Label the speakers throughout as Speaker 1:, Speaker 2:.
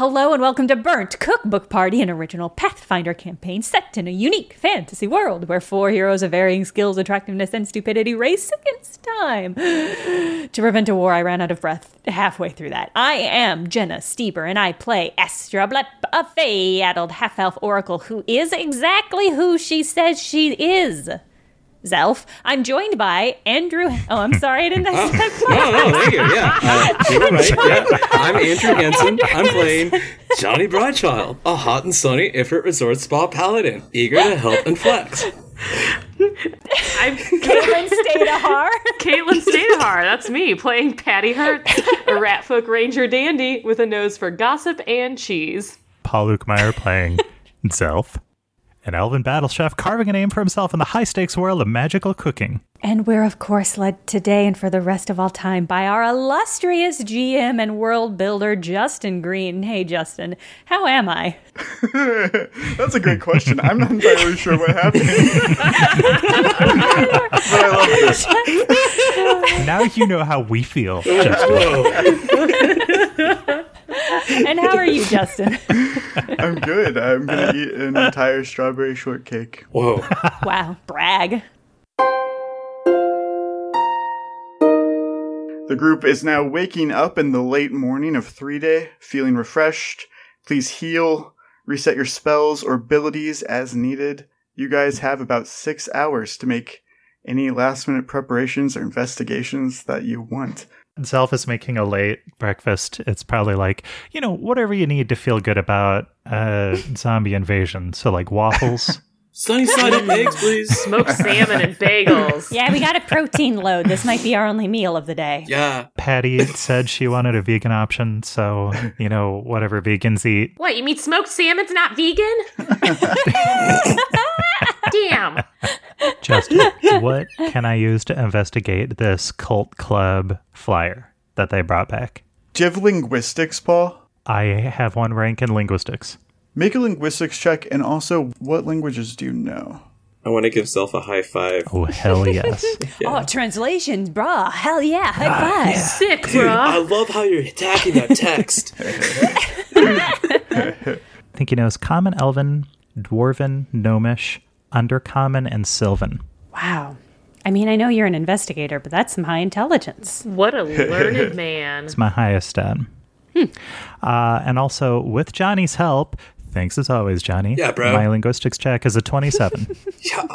Speaker 1: Hello and welcome to Burnt Cookbook Party, an original Pathfinder campaign set in a unique fantasy world where four heroes of varying skills, attractiveness, and stupidity race against time. to prevent a war, I ran out of breath halfway through that. I am Jenna Stoeber, and I play Astra Blep, a fey-addled half-elf oracle who is exactly who she says she is. Zelf. I'm joined by Andrew. Oh, I'm sorry, I didn't. I said
Speaker 2: No, no, thank you. Yeah, uh, you're right. Yeah, I'm Andrew Hansen. I'm playing Johnny Broadchild, a hot and sunny Ifrit Resort Spa paladin, eager to help and flex.
Speaker 3: I'm
Speaker 1: Caitlin Stayduhar.
Speaker 3: Caitlin Stayduhar. That's me playing Patty Hertz, a Ratfolk Ranger dandy with a nose for gossip and cheese.
Speaker 4: Paul Luetkemeyer playing Zelf, an elven battle chef carving a name for himself in the high stakes world of magical cooking.
Speaker 1: And we're, of course, led today and for the rest of all time by our illustrious GM and world builder, Justin Green. Hey, Justin, how am I?
Speaker 5: That's a great question. I'm not entirely sure what happened. but I love this.
Speaker 4: Now you know how we feel. Justin.
Speaker 2: Whoa.
Speaker 1: And how are you, Justin?
Speaker 5: I'm good. I'm gonna uh. eat an entire strawberry shortcake.
Speaker 2: Whoa.
Speaker 1: wow, brag.
Speaker 5: The group is now waking up in the late morning of three day, feeling refreshed. Please heal, reset your spells or abilities as needed. You guys have about six hours to make any last minute preparations or investigations that you want.
Speaker 4: Zelf is making a late breakfast. It's probably like, you know, whatever you need to feel good about uh, zombie invasion. So, like waffles.
Speaker 2: Sunny side up eggs, please.
Speaker 3: Smoked salmon and bagels.
Speaker 1: Yeah, we got a protein load. This might be our only meal of the day.
Speaker 2: Yeah.
Speaker 4: Patty said she wanted a vegan option. So, you know, whatever vegans eat.
Speaker 3: What, you mean smoked salmon's not vegan? Damn.
Speaker 4: Justin, what can I use to investigate this cult club flyer that they brought back?
Speaker 5: Do you have linguistics, Paul?
Speaker 4: I have one rank in linguistics.
Speaker 5: Make a linguistics check, and also, what languages do you know?
Speaker 2: I want to give Zelf a high five.
Speaker 4: Oh, hell yes.
Speaker 1: Oh, translations, brah. Hell yeah, high five.
Speaker 3: Sick,
Speaker 2: Dude, I love how you're attacking that text.
Speaker 4: I think he knows Common, Elven, Dwarven, Gnomish, Undercommon, and Sylvan.
Speaker 1: Wow. I mean, I know you're an investigator, but that's some high intelligence.
Speaker 3: What a learned man.
Speaker 4: It's my highest stat.
Speaker 2: Hmm.
Speaker 4: Uh, and also, with Johnny's help, thanks as always, Johnny.
Speaker 2: Yeah, bro.
Speaker 4: My linguistics check is a 27.
Speaker 2: yeah.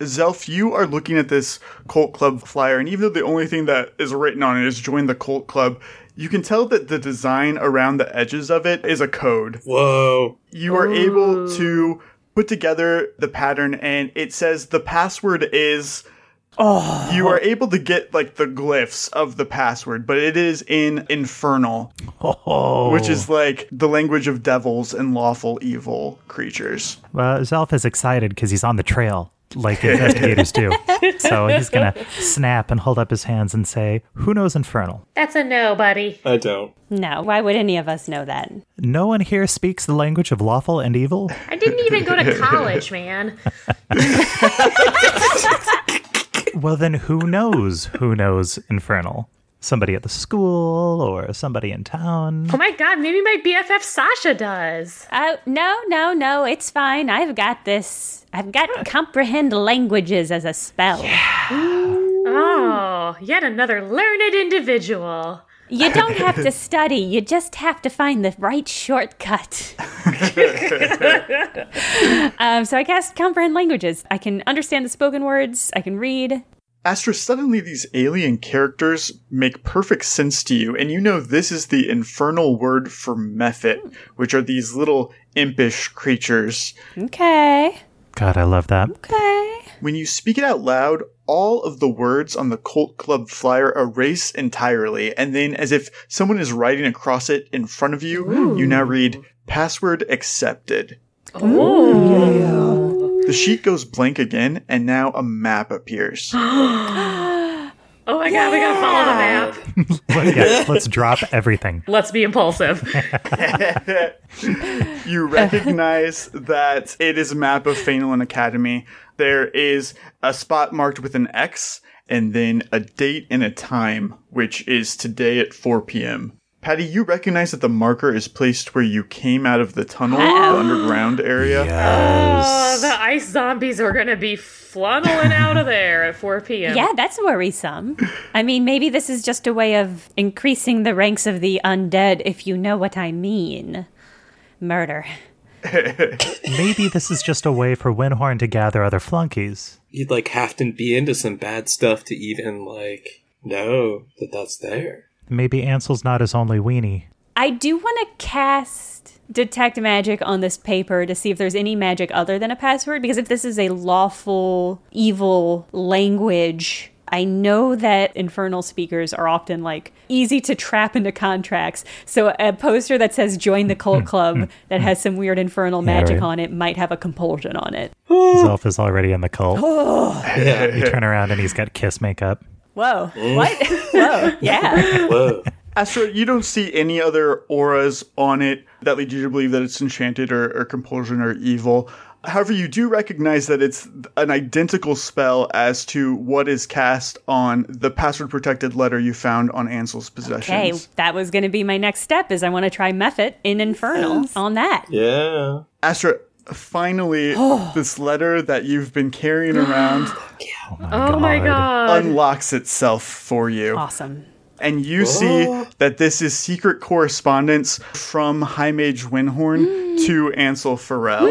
Speaker 5: Zelf, you are looking at this cult club flyer, and even though the only thing that is written on it is join the cult club, you can tell that the design around the edges of it is a code.
Speaker 2: Whoa.
Speaker 5: You are able to put together the pattern, and it says the password is. Oh. You are able to get like the glyphs of the password, but it is in infernal,
Speaker 4: oh.
Speaker 5: which is like the language of devils and lawful evil creatures.
Speaker 4: Well, Zelf is excited because he's on the trail, like investigators do. So he's going to snap and hold up his hands and say, Who knows Infernal?
Speaker 3: That's a no, buddy.
Speaker 2: I don't.
Speaker 1: No, why would any of us know that?
Speaker 4: No one here speaks the language of lawful and evil?
Speaker 3: I didn't even go to college, man.
Speaker 4: Well, then who knows who knows Infernal? Somebody at the school or somebody in town?
Speaker 3: Oh my god, maybe my BFF Sasha does.
Speaker 1: Uh, no, no, no, it's fine. I've got this. I've got comprehend languages as a spell.
Speaker 3: Oh, yet another learned individual.
Speaker 1: You don't have to study, you just have to find the right shortcut. um, so I cast comprehend languages. I can understand the spoken words, I can read.
Speaker 5: Astra, suddenly these alien characters make perfect sense to you, and you know this is the infernal word for mephit, which are these little impish creatures.
Speaker 1: Okay,
Speaker 4: God, I love that.
Speaker 1: okay.
Speaker 5: When you speak it out loud, all of the words on the Cult Club flyer erase entirely, and then, as if someone is writing across it in front of you, you now read password accepted. Oh. The sheet goes blank again, and now a map appears.
Speaker 3: Oh my god, we gotta follow the map.
Speaker 4: yeah, let's drop everything.
Speaker 3: Let's be impulsive.
Speaker 5: you recognize that it is a map of Phelan Academy. There is a spot marked with an X, and then a date and a time, which is today at 4 p.m. Patty, you recognize that the marker is placed where you came out of the tunnel, the underground area. Yes.
Speaker 3: Oh, the ice zombies are gonna be funneling out of there at 4 p.m.
Speaker 1: Yeah, that's worrisome. I mean, maybe this is just a way of increasing the ranks of the undead, if you know what I mean. Murder.
Speaker 4: Maybe this is just a way for Windhorn to gather other flunkies.
Speaker 2: You'd like have to be into some bad stuff to even like know that that's there.
Speaker 4: Maybe Ansel's not his only weenie.
Speaker 1: I do want to cast detect magic on this paper to see if there's any magic other than a password because if this is a lawful evil language I know that infernal speakers are often like easy to trap into contracts. So a poster that says join the cult hmm. club hmm. that has some weird infernal magic
Speaker 4: right.
Speaker 1: on it might have a compulsion on it.
Speaker 4: Zelf is already in the cult.
Speaker 2: Yeah.
Speaker 4: You turn around and he's got kiss makeup.
Speaker 1: Whoa. Mm. What? Whoa. Yeah.
Speaker 2: Whoa.
Speaker 5: Astra, you don't see any other auras on it that lead you to believe that it's enchanted or, or compulsion or evil. However, you do recognize that it's an identical spell as to what is cast on the password protected letter you found on Ansel's possessions.
Speaker 1: Okay, that was going to be my next step is I want to try Mephit in Infernal on that.
Speaker 2: Yeah.
Speaker 5: Astra, finally, this letter that you've been carrying around
Speaker 3: Oh my oh god.
Speaker 5: unlocks itself for you.
Speaker 1: Awesome.
Speaker 5: And you see that this is secret correspondence from High Mage Windhorn hmm. to Ansel Farrell.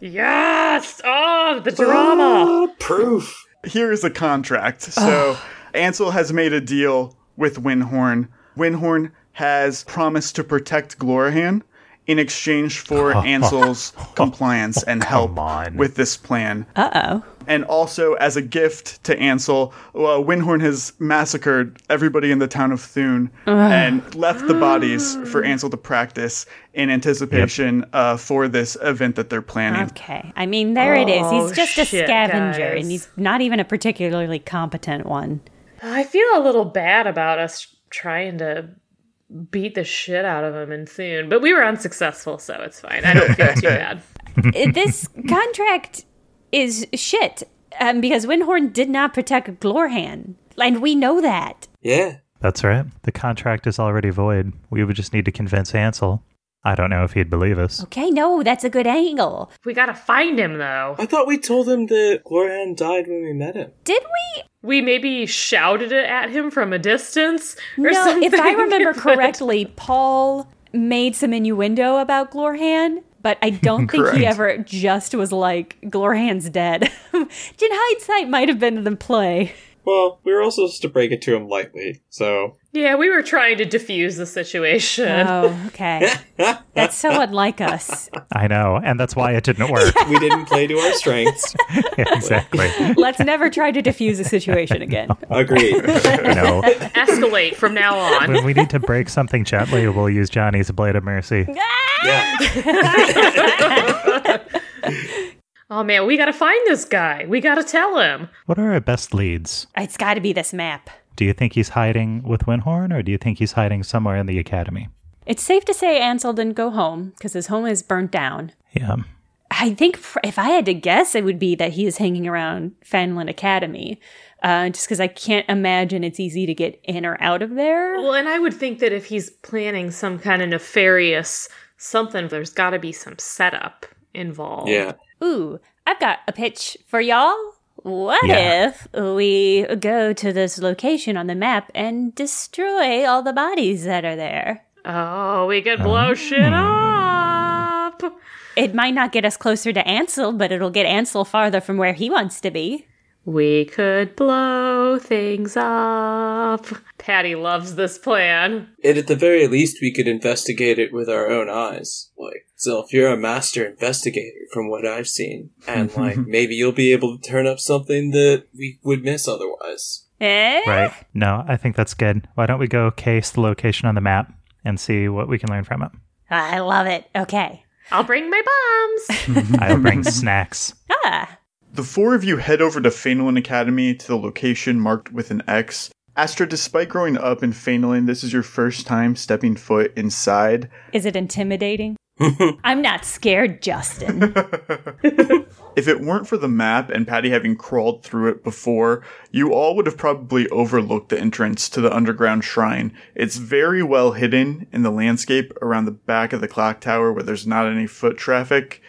Speaker 3: Yes! Oh, the drama.
Speaker 2: Oh, proof.
Speaker 5: Here is a contract. So Ansel has made a deal with Windhorn. Windhorn has promised to protect Glorahan in exchange for Ansel's compliance and help
Speaker 4: on.
Speaker 5: with this plan.
Speaker 1: Uh oh.
Speaker 5: And also, as a gift to Ansel, uh, Windhorn has massacred everybody in the town of Thune and left the bodies for Ansel to practice in anticipation uh, for this event that they're planning.
Speaker 1: Okay. I mean, there it is.
Speaker 3: Oh,
Speaker 1: He's just a scavenger,
Speaker 3: guys.
Speaker 1: and he's not even a particularly competent one.
Speaker 3: I feel a little bad about us trying to beat the shit out of him in Thune. but we were unsuccessful, so it's fine. I don't feel too bad.
Speaker 1: This contract is shit um, because Windhorn did not protect Glorhan, and we know that.
Speaker 2: Yeah.
Speaker 4: That's right. The contract is already void. We would just need to convince Ansel. I don't know if he'd believe us.
Speaker 1: Okay, no, that's a good angle.
Speaker 3: We gotta find him, though.
Speaker 2: I thought we told him that Glorhan died when we met him.
Speaker 1: Did we?
Speaker 3: We maybe shouted it at him from a distance or
Speaker 1: No,
Speaker 3: something.
Speaker 1: if I remember correctly, Paul made some innuendo about Glorhan, but I don't think he ever just was like, Glorhan's dead. In hindsight, might have been in the play.
Speaker 2: Well, we were also supposed to break it to him lightly, so
Speaker 3: Yeah, we were trying to diffuse the situation.
Speaker 1: Oh, okay. That's so unlike us.
Speaker 4: I know, and that's why it didn't work.
Speaker 2: we didn't play to our strengths.
Speaker 4: exactly.
Speaker 1: Let's never try to diffuse a situation again.
Speaker 2: Agreed.
Speaker 4: No.
Speaker 3: Escalate from now on.
Speaker 4: When we need to break something gently, we'll use Johnny's blade of mercy.
Speaker 2: Yeah.
Speaker 3: Oh man, we gotta find this guy. We gotta tell him.
Speaker 4: What are our best leads?
Speaker 1: It's got to be this map.
Speaker 4: Do you think he's hiding with Windhorn, or do you think he's hiding somewhere in the academy?
Speaker 1: It's safe to say Ansel didn't go home because his home is burnt down.
Speaker 4: Yeah.
Speaker 1: I think if I had to guess, it would be that he is hanging around Fanlin Academy, uh, just because I can't imagine it's easy to get in or out of there.
Speaker 3: Well, and I would think that if he's planning some kind of nefarious something, there's gotta be some setup involved.
Speaker 2: Yeah.
Speaker 1: Ooh, I've got a pitch for y'all. What
Speaker 4: Yeah.
Speaker 1: if we go to this location on the map and destroy all the bodies that are there?
Speaker 3: Oh, we could blow oh. shit up.
Speaker 1: It might not get us closer to Ansel, but it'll get Ansel farther from where he wants to be.
Speaker 3: We could blow things up. Patty loves this plan.
Speaker 2: And at the very least, we could investigate it with our own eyes. Like, Zelf, you're a master investigator from what I've seen. And, like, maybe you'll be able to turn up something that we would miss otherwise.
Speaker 1: Eh?
Speaker 4: Right. No, I think that's good. Why don't we go case the location on the map and see what we can learn from it?
Speaker 1: I love it. Okay.
Speaker 3: I'll bring my bombs.
Speaker 4: I'll bring snacks.
Speaker 1: Ah,
Speaker 5: The four of you head over to Fainalin Academy to the location marked with an X. Astra, despite growing up in Fainalin, this is your first time stepping foot inside.
Speaker 1: is it intimidating? I'm not scared, Justin.
Speaker 5: If it weren't for the map and Patty having crawled through it before, you all would have probably overlooked the entrance to the underground shrine. It's very well hidden in the landscape around the back of the clock tower where there's not any foot traffic.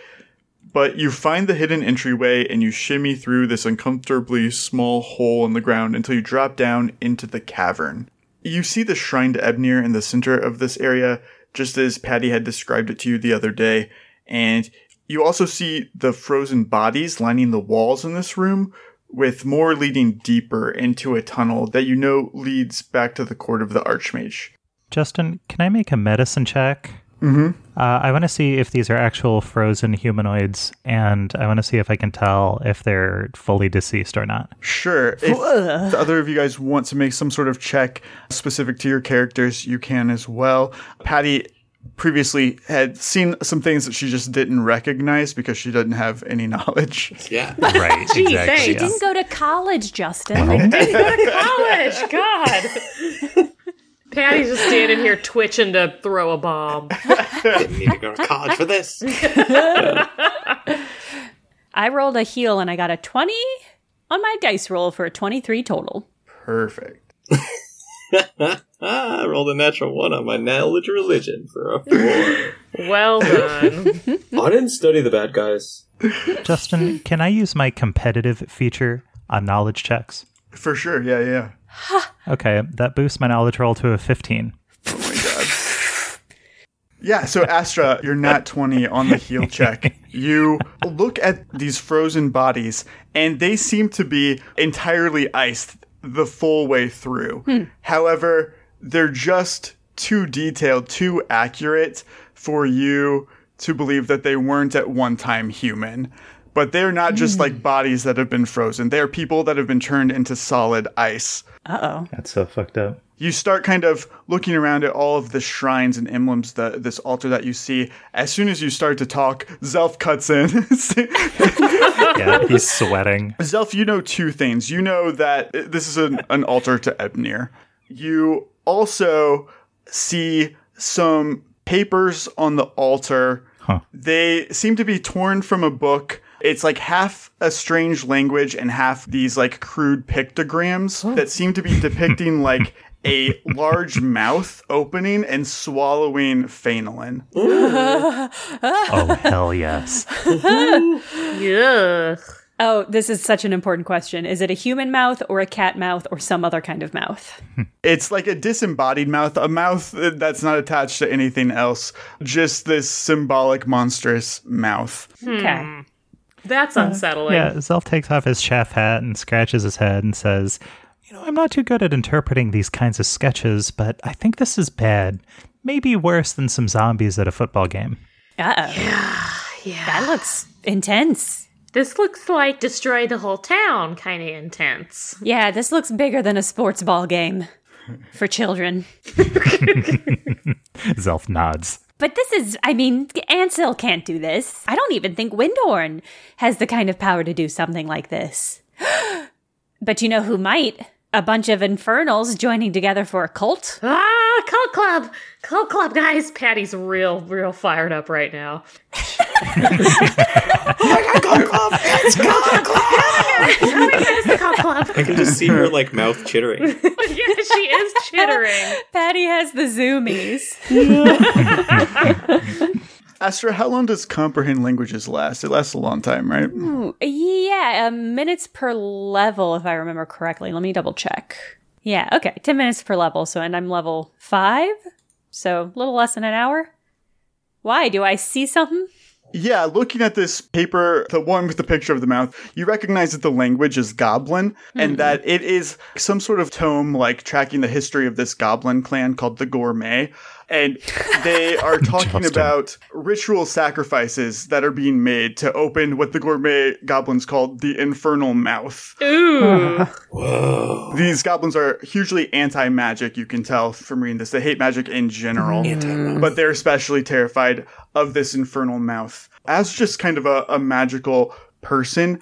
Speaker 5: But you find the hidden entryway and you shimmy through this uncomfortably small hole in the ground until you drop down into the cavern. You see the shrine to Ebnir in the center of this area, just as Patty had described it to you the other day, and you also see the frozen bodies lining the walls in this room, with more leading deeper into a tunnel that you know leads back to the court of the Archmage.
Speaker 4: Justin, can I make a medicine check? Mm-hmm. Uh, I want to see if these are actual frozen humanoids, and I want to see if I can tell if they're fully deceased or not.
Speaker 5: Sure. If the other of you guys want to make some sort of check specific to your characters, you can as well. Patty previously had seen some things that she just didn't recognize because she didn't have any knowledge.
Speaker 2: Yeah.
Speaker 4: Right,
Speaker 3: Gee,
Speaker 4: exactly.
Speaker 3: thanks.
Speaker 1: She
Speaker 4: yeah.
Speaker 1: didn't go to college, Justin.
Speaker 3: I didn't go to college, God. Patty's just standing here twitching to throw a bomb.
Speaker 2: Didn't need to go to college for this.
Speaker 1: I rolled a heal and I got a 20 on my dice roll for a 23 total.
Speaker 5: Perfect.
Speaker 2: I rolled a natural one on my knowledge religion for a four.
Speaker 3: Well done.
Speaker 2: I didn't study the bad guys.
Speaker 4: Justin, can I use my competitive feature on knowledge checks?
Speaker 5: For sure. Yeah, yeah.
Speaker 4: Okay, that boosts my knowledge roll to a 15.
Speaker 5: Yeah, so Astra, you're not 20 on the heal check. You look at these frozen bodies, and they seem to be entirely iced the full way through. Hmm. However, they're just too detailed, too accurate for you to believe that they weren't at one time human. But they're not just like bodies that have been frozen. They're people that have been turned into solid ice.
Speaker 1: Uh oh.
Speaker 4: That's so fucked up.
Speaker 5: you start kind of looking around at all of the shrines and emblems, the, this altar that you see. As soon as you start to talk, Zelf cuts in.
Speaker 4: Yeah, he's sweating.
Speaker 5: Zelf, you know two things. You know that this is an, an altar to Ebnir. You also see some papers on the altar.
Speaker 4: Huh.
Speaker 5: They seem to be torn from a book. It's like half a strange language and half these like crude pictograms that seem to be depicting like a large mouth opening and swallowing Phenolin.
Speaker 4: Oh, hell yes.
Speaker 3: Yuck.
Speaker 1: Oh, this is such an important question. Is it a human mouth or a cat mouth or some other kind of mouth?
Speaker 5: It's like a disembodied mouth, a mouth that's not attached to anything else, just this symbolic monstrous mouth.
Speaker 1: Okay. Hmm.
Speaker 3: That's unsettling.
Speaker 4: Yeah, Zelf takes off his chef hat and scratches his head and says, You know, I'm not too good at interpreting these kinds of sketches, but I think this is bad. Maybe worse than some zombies at a football game.
Speaker 1: Uh oh.
Speaker 3: Yeah.
Speaker 1: That looks intense.
Speaker 3: This looks like destroy the whole town kind of intense.
Speaker 1: Yeah, this looks bigger than a sports ball game for children.
Speaker 4: Zelf nods.
Speaker 1: But this is, I mean, Ansel can't do this. I don't even think Windhorn has the kind of power to do something like this. but you know who might? A bunch of infernals joining together for a cult?
Speaker 3: Ah, cult club, cult club, guys. Patty's real, real fired up right now. Oh my god, cult club! it's cult club.
Speaker 2: I can just see her like mouth chittering.
Speaker 3: yeah, she is chittering.
Speaker 1: Patty has the zoomies.
Speaker 5: Astra, how long does comprehend languages last? It lasts a long time, right?
Speaker 1: yeah, uh, minutes per level, if I remember correctly. Let me double check. Yeah, okay, 10 minutes per level. So, and I'm level 5, so a little less than an hour. Why? Do I see something?
Speaker 5: Yeah, looking at this paper, the one with the picture of the mouth, you recognize that the language is goblin and hmm. that it is some sort of tome like tracking the history of this goblin clan called the Gourmet. And they are talking about ritual sacrifices that are being made to open what the Gourmet goblins called the Infernal Mouth.
Speaker 3: Ooh.
Speaker 2: Whoa.
Speaker 5: These goblins are hugely anti magic, you can tell from reading this. They hate magic in general, but they're especially terrified of this infernal mouth. As just kind of a, a magical person,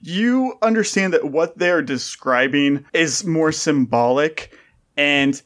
Speaker 5: you understand that what they're describing is more symbolic and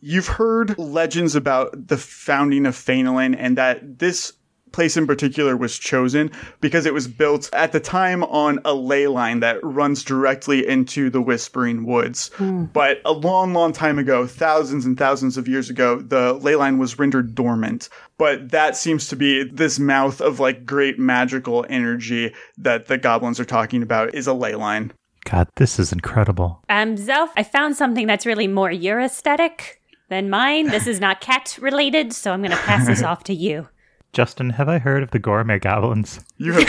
Speaker 5: You've heard legends about the founding of Phenolin and that this place in particular was chosen because it was built at the time on a ley line that runs directly into the Whispering Woods. But a long, long time ago, thousands and thousands of years ago, the ley line was rendered dormant. But that seems to be this mouth of like great magical energy that the goblins are talking about is a ley line.
Speaker 4: God, this is incredible.
Speaker 1: Um, Zelf, I found something that's really more your aesthetic than mine. This is not cat related, so I'm going to pass this off to you.
Speaker 4: Justin, have I heard of the gourmet goblins?
Speaker 5: You have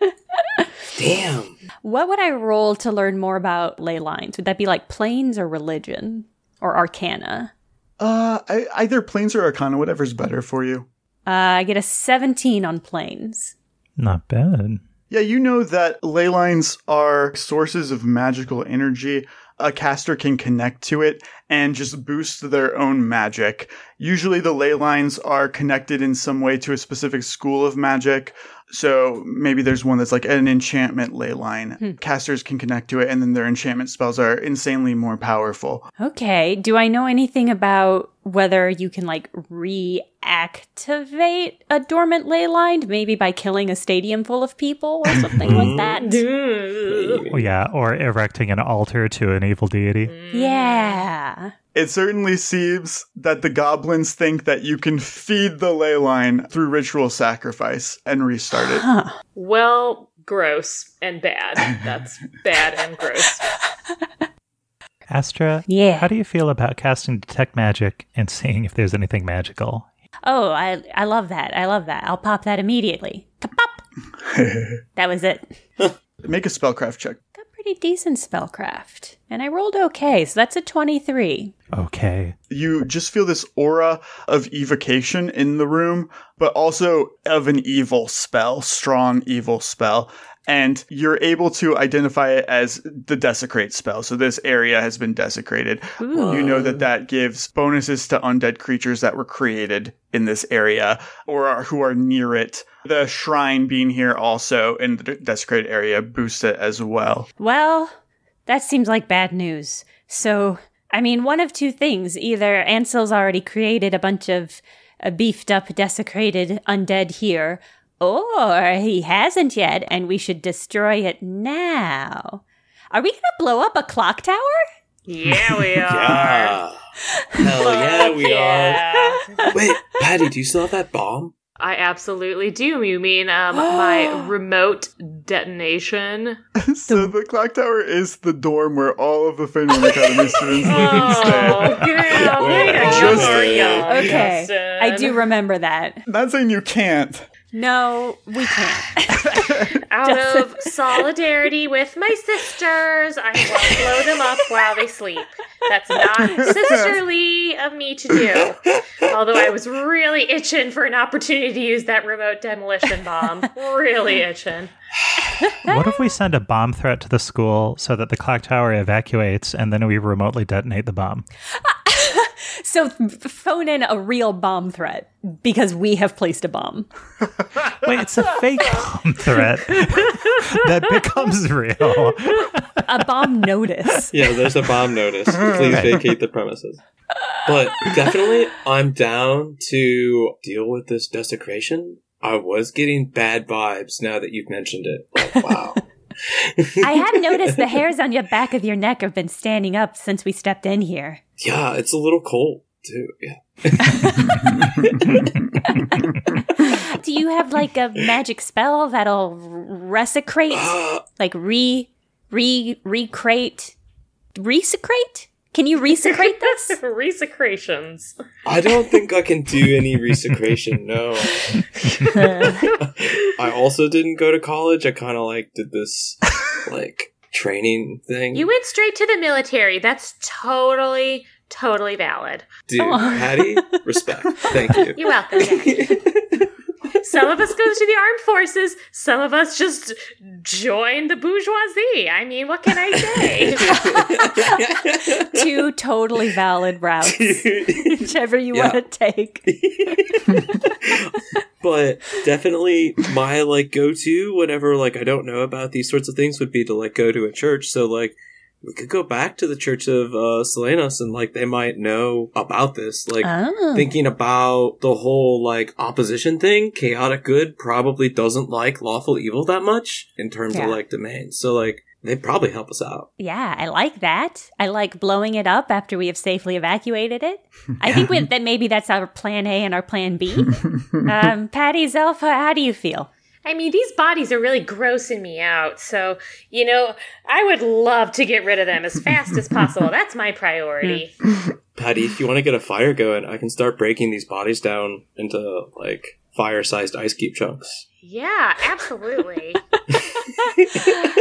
Speaker 5: not.
Speaker 2: Damn.
Speaker 1: What would I roll to learn more about ley lines? Would that be like planes or religion or arcana?
Speaker 5: uh, I, either planes or arcana, whatever's better for you.
Speaker 1: Uh, I get a 17 on planes.
Speaker 4: Not bad.
Speaker 5: Yeah, you know that ley lines are sources of magical energy. A caster can connect to it and just boost their own magic. Usually the ley lines are connected in some way to a specific school of magic. So maybe there's one that's like an enchantment ley line. Hmm. Casters can connect to it and then their enchantment spells are insanely more powerful.
Speaker 1: Okay. Do I know anything about whether you can like reactivate a dormant ley line, maybe by killing a stadium full of people or something like mm-hmm.
Speaker 3: that?
Speaker 4: Well, yeah, or erecting an altar to an evil deity. Mm.
Speaker 1: Yeah.
Speaker 5: It certainly seems that the goblins think that you can feed the ley line through ritual sacrifice and restart it.
Speaker 3: Well, gross and bad. That's bad and gross.
Speaker 4: Astra,
Speaker 1: Yeah.
Speaker 4: how do you feel about casting Detect Magic and seeing if there's anything magical?
Speaker 1: Oh, I I love that. I love that. I'll pop that immediately. Pop. that was it.
Speaker 5: Make a spellcraft check.
Speaker 1: Got pretty decent spellcraft. And I rolled okay, so that's a 23.
Speaker 4: Okay.
Speaker 5: you just feel this aura of evocation in the room, but also of an evil spell, strong evil spell. And you're able to identify it as the desecrate spell. So this area has been desecrated. You know that that gives bonuses to undead creatures that were created in this area or are, who are near it. The shrine being here also in the desecrated area boosts it as well.
Speaker 1: Well, that seems like bad news. So, I mean, one of two things. Either Ansel's already created a bunch of uh, beefed up, desecrated undead here, or he hasn't yet, and we should destroy it now. Are we gonna blow up a clock tower?
Speaker 3: Yeah, we are.
Speaker 2: Yeah. Hell yeah, we are. Wait, Patty, do you still have that bomb?
Speaker 3: I absolutely do. You mean um, my remote detonation?
Speaker 5: So the clock tower is the dorm where all of the Finland Academy students live and stay.
Speaker 3: Oh, yeah, way to
Speaker 5: Just-
Speaker 1: Okay,
Speaker 3: Justin.
Speaker 1: I do remember that.
Speaker 5: Not saying you can't.
Speaker 1: No, we can't.
Speaker 3: Out of solidarity with my sisters, I want to blow them up while they sleep. That's not sisterly of me to do. Although I was really itching for an opportunity to use that remote demolition bomb. Really itching.
Speaker 4: What if we send a bomb threat to the school so that the clock tower evacuates and then we remotely detonate the bomb?
Speaker 1: So f- phone in a real bomb threat because we have placed a bomb.
Speaker 4: Wait, it's a fake bomb threat that becomes real.
Speaker 1: A bomb notice.
Speaker 2: Yeah, there's a bomb notice. Please vacate the premises. But definitely, I'm down to deal with this desecration. I was getting bad vibes now that you've mentioned it. Like, wow.
Speaker 1: I have noticed the hairs on your back of your neck have been standing up since we stepped in here.
Speaker 2: yeah, it's a little cold too. Yeah.
Speaker 1: Do you have like a magic spell that'll resecrate?
Speaker 2: Uh,
Speaker 1: Like re, re, recrate, resecrate? Can you resecrate this?
Speaker 3: Resecrations.
Speaker 2: I don't think I can do any resecration. No. I also didn't go to college. I kind of like did this like training thing.
Speaker 3: You went straight to the military. That's totally, totally valid.
Speaker 2: Dude,
Speaker 1: Oh.
Speaker 2: Patty, respect. Thank you.
Speaker 3: You're welcome. Some of us go to the armed forces. Some of us just join the bourgeoisie. I mean, what can I say?
Speaker 1: Two totally valid routes, whichever you
Speaker 2: Yeah.
Speaker 1: want to take.
Speaker 2: but definitely my like go to whenever like I don't know about these sorts of things would be to like go to a church. So like we could go back to the Church of uh, Selenos and like they might know about this. Like
Speaker 1: Oh.
Speaker 2: thinking about the whole like opposition thing, chaotic good probably doesn't like lawful evil that much in terms
Speaker 1: Yeah.
Speaker 2: of like domains. So like they'd probably help us out.
Speaker 1: Yeah, I like that. I like blowing it up after we have safely evacuated it. I think with, that maybe that's our plan A and our plan B. um, Patty Zelfa, how do you feel?
Speaker 3: I mean, these bodies are really grossing me out. So, you know, I would love to get rid of them as fast as possible. That's my priority.
Speaker 2: Patty, if you want to get a fire going, I can start breaking these bodies down into like fire-sized ice cube chunks.
Speaker 3: yeah, absolutely.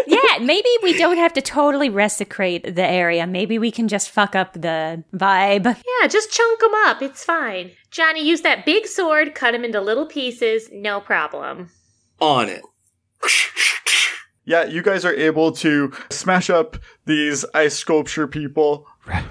Speaker 1: Yeah, maybe we don't have to totally resecrate the area. Maybe we can just fuck up the vibe.
Speaker 3: Yeah, just chunk them up. It's fine. Johnny, use that big sword, cut them into little pieces. No problem.
Speaker 2: On it.
Speaker 5: Yeah, you guys are able to smash up these ice sculpture people.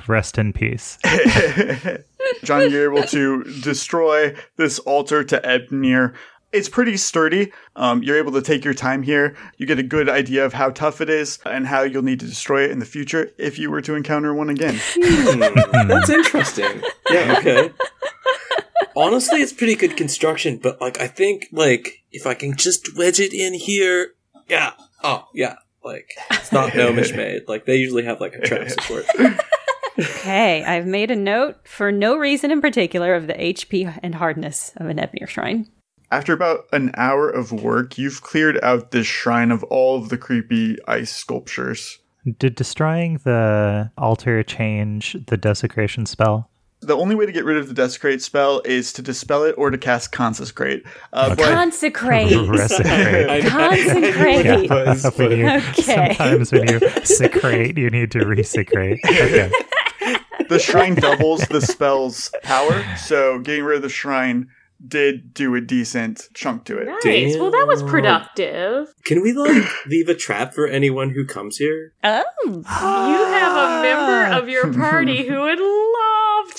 Speaker 4: Rest in peace.
Speaker 5: John, you're able to destroy this altar to Ebnir. It's pretty sturdy. Um, you're able to take your time here. You get a good idea of how tough it is and how you'll need to destroy it in the future if you were to encounter one again.
Speaker 2: Hmm, that's interesting. Yeah, okay. Honestly, it's pretty good construction, but like I think like if I can just wedge it in here, yeah. Oh, yeah. Like it's not gnomish made. Like they usually have like a trap support.
Speaker 1: Okay, I've made a note for no reason in particular of the HP and hardness of an Ebnir shrine.
Speaker 5: After about an hour of work, you've cleared out this shrine of all of the creepy ice sculptures.
Speaker 4: Did destroying the altar change the desecration spell?
Speaker 5: The only way to get rid of the desecrate spell is to dispel it or to cast consecrate. Uh, but
Speaker 1: Consecrate.
Speaker 4: Resecrate.
Speaker 1: Consecrate.
Speaker 2: I- it was,
Speaker 4: when you,
Speaker 1: Okay.
Speaker 4: Sometimes when you secrete, you need to resecrate. Okay.
Speaker 5: the shrine doubles the spell's power, so getting rid of the shrine did do a decent chunk to it.
Speaker 3: Nice. Well, that was productive.
Speaker 2: Can we like leave a trap for anyone who comes here?
Speaker 1: Oh.
Speaker 3: You have a member of your party who would love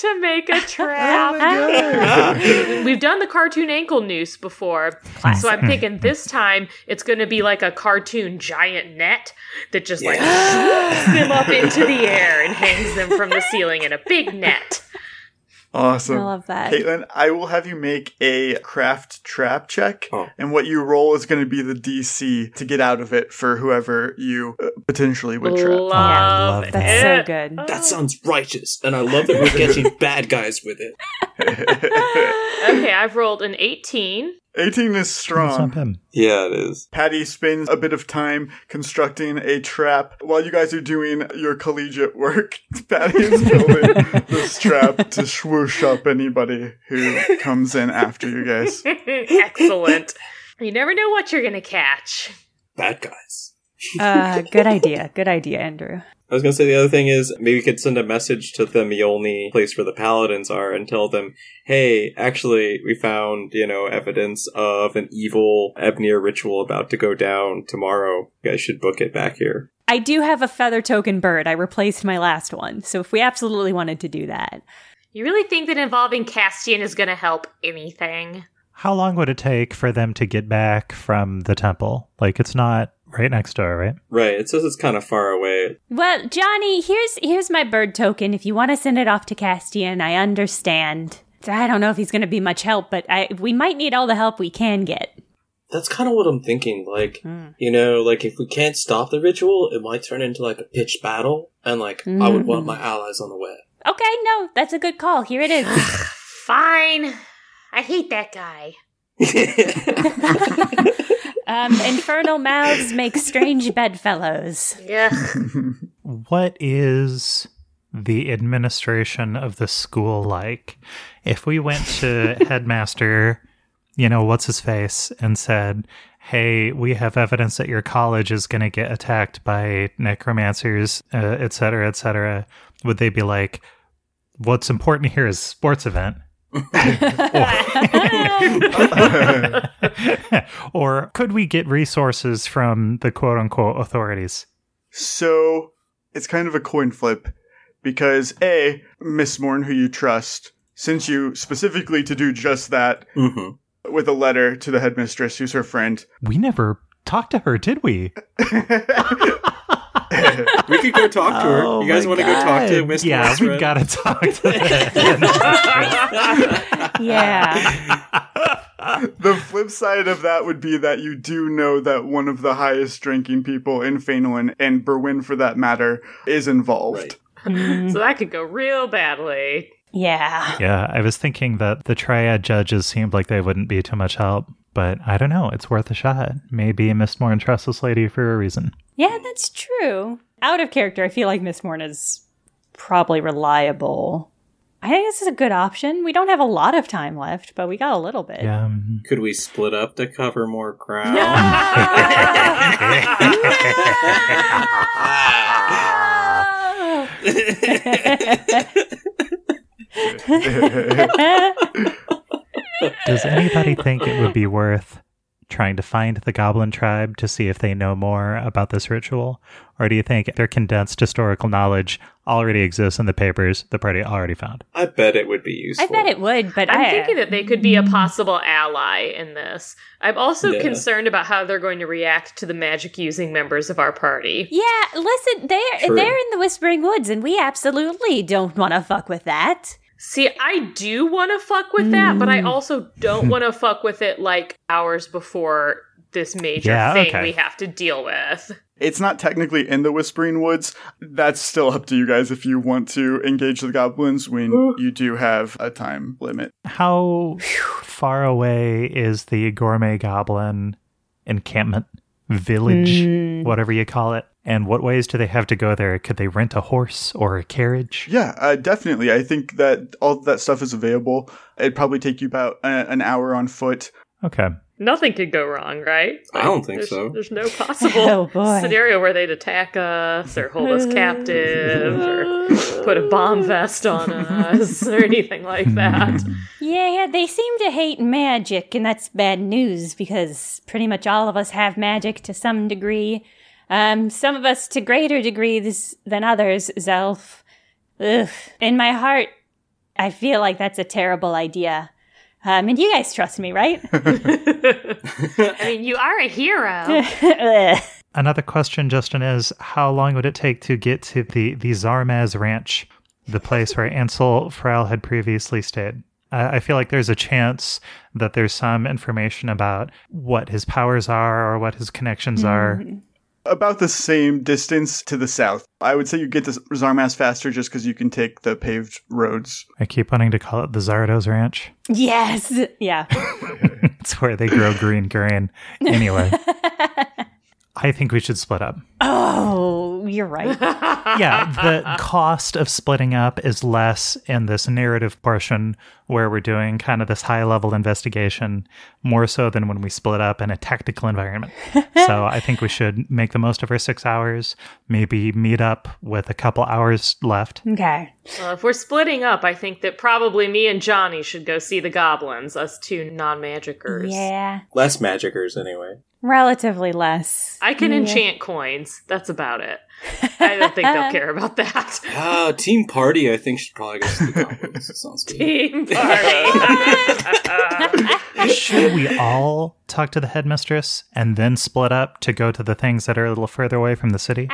Speaker 3: to make a oh trap. We've done the cartoon ankle noose before. So I'm thinking this time it's going to be like a cartoon giant net that just like swoops them up into the air and hangs them from the ceiling in a big net.
Speaker 5: Awesome.
Speaker 1: I love that.
Speaker 5: Caitlin, I will have you make a craft trap check,
Speaker 2: Oh.
Speaker 5: and what you roll is going to be the DC to get out of it for whoever you uh, potentially would trap.
Speaker 3: Love,
Speaker 4: love
Speaker 3: it.
Speaker 1: That's so good.
Speaker 2: That sounds righteous, and I love that we're getting bad guys with it.
Speaker 3: Okay, I've rolled an 18.
Speaker 5: 18 is strong.
Speaker 4: not him.
Speaker 2: Yeah, it is.
Speaker 5: Patty spends a bit of time constructing a trap while you guys are doing your collegiate work. Patty is building this trap to swoosh up anybody who comes in after you guys.
Speaker 3: Excellent. You never know what you're going to catch.
Speaker 2: Bad guys.
Speaker 1: Uh, good idea. Good idea, Andrew.
Speaker 2: I was gonna say the other thing is maybe we could send a message to the Mjolnir place where the paladins are and tell them, hey, actually, we found, you know, evidence of an evil Ebnir ritual about to go down tomorrow. You guys should book it back here.
Speaker 1: I do have a feather token bird. I replaced my last one. So if we absolutely wanted to do that.
Speaker 3: You really think that involving Castian is going to help anything?
Speaker 4: How long would it take for them to get back from the temple? Like, it's not right next door, right?
Speaker 2: Right, it says it's kind of far away.
Speaker 1: Well, Johnny, here's here's my bird token. If you want to send it off to Castian, I understand. I don't know if he's going to be much help, but I we might need all the help we can get.
Speaker 2: That's kind of what I'm thinking. Like,
Speaker 1: Hmm.
Speaker 2: you know, like if we can't stop the ritual, it might turn into like a pitched battle, and like I would want my allies on the way.
Speaker 1: Okay, no, that's a good call. Here it is.
Speaker 3: Fine. I hate that guy.
Speaker 1: um, infernal mouths make strange bedfellows.
Speaker 3: Yeah.
Speaker 4: What is the administration of the school like? If we went to headmaster, you know, what's his face, and said, hey, we have evidence that your college is going to get attacked by necromancers, uh, et cetera, et cetera, would they be like, what's important here is sports event? or could we get resources from the quote unquote authorities?
Speaker 5: So it's kind of a coin flip because A, Miss Morn, who you trust, sent you specifically to do just that
Speaker 2: hmm
Speaker 5: with a letter to the headmistress, who's her friend.
Speaker 4: We never talked to her, did we?
Speaker 2: We could go talk to her.
Speaker 4: Oh
Speaker 2: you guys
Speaker 4: oh
Speaker 2: want to go talk to
Speaker 4: God.
Speaker 2: Miss
Speaker 4: Yeah,
Speaker 2: Westred?
Speaker 4: we gotta talk to the
Speaker 1: Yeah.
Speaker 5: the flip side of that would be that you do know that one of the highest drinking people in Fainolin, and Berwyn for that matter, is involved.
Speaker 2: Right. Mm-hmm.
Speaker 3: so that could go real badly.
Speaker 1: Yeah.
Speaker 4: Yeah, I was thinking that the triad judges seemed like they wouldn't be too much help, but I don't know. It's worth a shot. Maybe Miss Morn trusts this lady for a reason.
Speaker 1: Yeah, that's true. Out of character, I feel like Miss Morn is probably reliable. I think this is a good option. We don't have a lot of time left, but we got a little bit.
Speaker 4: Yeah. um,
Speaker 2: Could we split up to cover more ground?
Speaker 4: Does anybody think it would be worth trying to find the goblin tribe to see if they know more about this ritual? Or do you think their condensed historical knowledge already exists in the papers the party already found?
Speaker 2: I bet it would be useful.
Speaker 1: I bet it would, but
Speaker 3: I'm
Speaker 1: I,
Speaker 3: thinking that they could be a possible ally in this. I'm also
Speaker 2: Yeah.
Speaker 3: concerned about how they're going to react to the magic using members of our party.
Speaker 1: Yeah, listen, they're
Speaker 2: True.
Speaker 1: they're in the Whispering Woods, and we absolutely don't want to fuck with that.
Speaker 3: See, I do want to fuck with that, but I hmm. also don't hmm. want to fuck with it like hours before this major
Speaker 4: Yeah,
Speaker 3: thing
Speaker 4: okay.
Speaker 3: we have to deal with.
Speaker 5: It's not technically in the Whispering Woods. That's still up to you guys if you want to engage the goblins when you do have a time limit.
Speaker 4: How far away is the gourmet goblin encampment village, hmm. whatever you call it? And what ways do they have to go there? Could they rent a horse or a carriage?
Speaker 5: Yeah, uh, definitely. I think that all that stuff is available. It'd probably take you about a, an hour on foot.
Speaker 4: Okay.
Speaker 3: Nothing could go wrong, right?
Speaker 2: I don't think
Speaker 3: there's,
Speaker 2: so.
Speaker 3: There's no possible
Speaker 1: Oh,
Speaker 3: scenario where they'd attack us or hold us captive or put a bomb vest on us or anything like that.
Speaker 1: Yeah, yeah, they seem to hate magic, and that's bad news because pretty much all of us have magic to some degree. Um, some of us to greater degrees than others, Zelf. Ugh. In my heart, I feel like that's a terrible idea. Um, and you guys trust me, right?
Speaker 3: I mean, you are a hero.
Speaker 4: Another question, Justin, is how long would it take to get to the, the Zarmaz Ranch, the place where Ansel Frau had previously stayed? I I feel like there's a chance that there's some information about what his powers are or what his connections are.
Speaker 5: About the same distance to the south. I would say you get to Zarmas faster just because you can take the paved roads.
Speaker 4: I keep wanting to call it the Zardos Ranch.
Speaker 1: yes. Yeah.
Speaker 4: It's where they grow green grain. Anyway, I think we should split up.
Speaker 1: Oh, you're right.
Speaker 4: yeah, the cost of splitting up is less in this narrative portion where we're doing kind of this high level investigation, more so than when we split up in a tactical environment. so I think we should make the most of our six hours, maybe meet up with a couple hours left.
Speaker 1: Okay.
Speaker 3: Well, if we're splitting up, I think that probably me and Johnny should go see the goblins, us two non magickers.
Speaker 1: Yeah.
Speaker 2: Less magickers, anyway.
Speaker 1: Relatively less.
Speaker 3: I can
Speaker 1: Yeah.
Speaker 3: enchant coins. That's about it. I don't think they'll care about that.
Speaker 2: Team party. I think should probably go see the goblins. That sounds good.
Speaker 3: Team party.
Speaker 4: Should we all talk to the headmistress and then split up to go to the things that are a little further away from the city?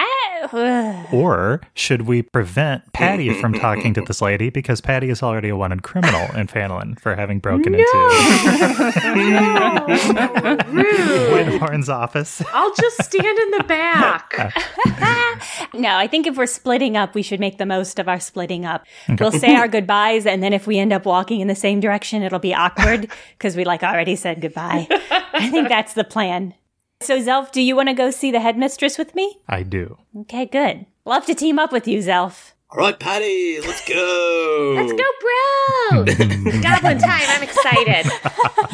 Speaker 4: Or should we prevent Patty from talking to this lady because Patty is already a wanted criminal in Fanolin for having broken into
Speaker 3: Rude.
Speaker 4: Windhorn's office?
Speaker 3: I'll just stand in the back.
Speaker 1: Uh, No, I think if we're splitting up, we should make the most of our splitting up. We'll say our goodbyes, and then if we end up walking in the same direction, it'll be awkward because we like already said goodbye. I think that's the plan. So, Zelf, do you want to go see the headmistress with me?
Speaker 4: I do.
Speaker 1: Okay, good. Love to team up with you, Zelf.
Speaker 2: All right, Patty, let's go.
Speaker 3: Let's go, bro! Goblin time. I'm excited.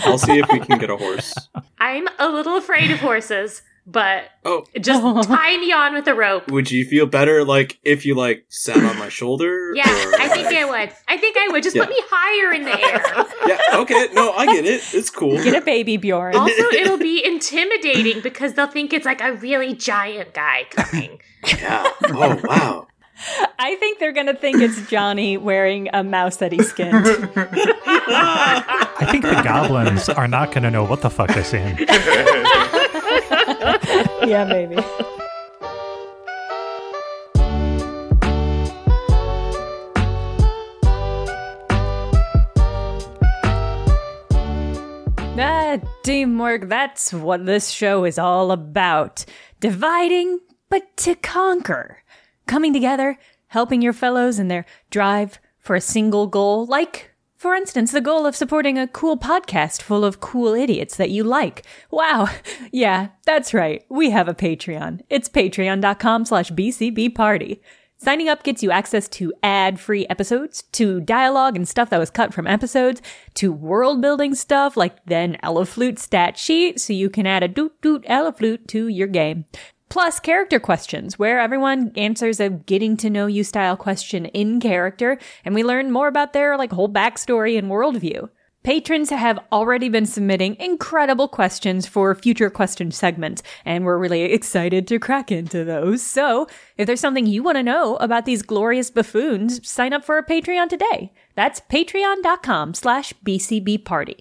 Speaker 2: I'll see if we can get a horse.
Speaker 3: I'm a little afraid of horses, but
Speaker 2: Oh,
Speaker 3: just tie me on with a rope.
Speaker 2: would you feel better like if you like sat on my shoulder?
Speaker 3: Yeah,
Speaker 2: or-
Speaker 3: I think I would. I think I would. Just
Speaker 2: Yeah.
Speaker 3: put me higher in the air.
Speaker 2: Yeah. Okay. No, I get it. It's cool.
Speaker 1: Get a baby, Bjorn.
Speaker 3: Also, it'll be intimidating because they'll think it's like a really giant guy coming.
Speaker 2: Yeah. Oh wow.
Speaker 1: I think they're going to think it's Johnny wearing a mouse that he skinned.
Speaker 4: I think the goblins are not going to know what the fuck they're seeing
Speaker 1: yeah, maybe. Ah, teamwork, that's what this show is all about. Dividing, but to conquer. Coming together, helping your fellows in their drive for a single goal, like for instance, the goal of supporting a cool podcast full of cool idiots that you like. Wow. Yeah, that's right. We have a Patreon. It's patreon.com slash bcbparty. Signing up gets you access to ad free episodes, to dialogue and stuff that was cut from episodes, to world building stuff like then Eleflute stat sheet so you can add a doot doot Eleflute to your game. Plus character questions where everyone answers a getting to know you style question in character and we learn more about their like whole backstory and worldview. Patrons have already been submitting incredible questions for future question segments, and we're really excited to crack into those. So, if there's something you want to know about these glorious buffoons, sign up for a Patreon today. That's patreon.com slash bcbparty.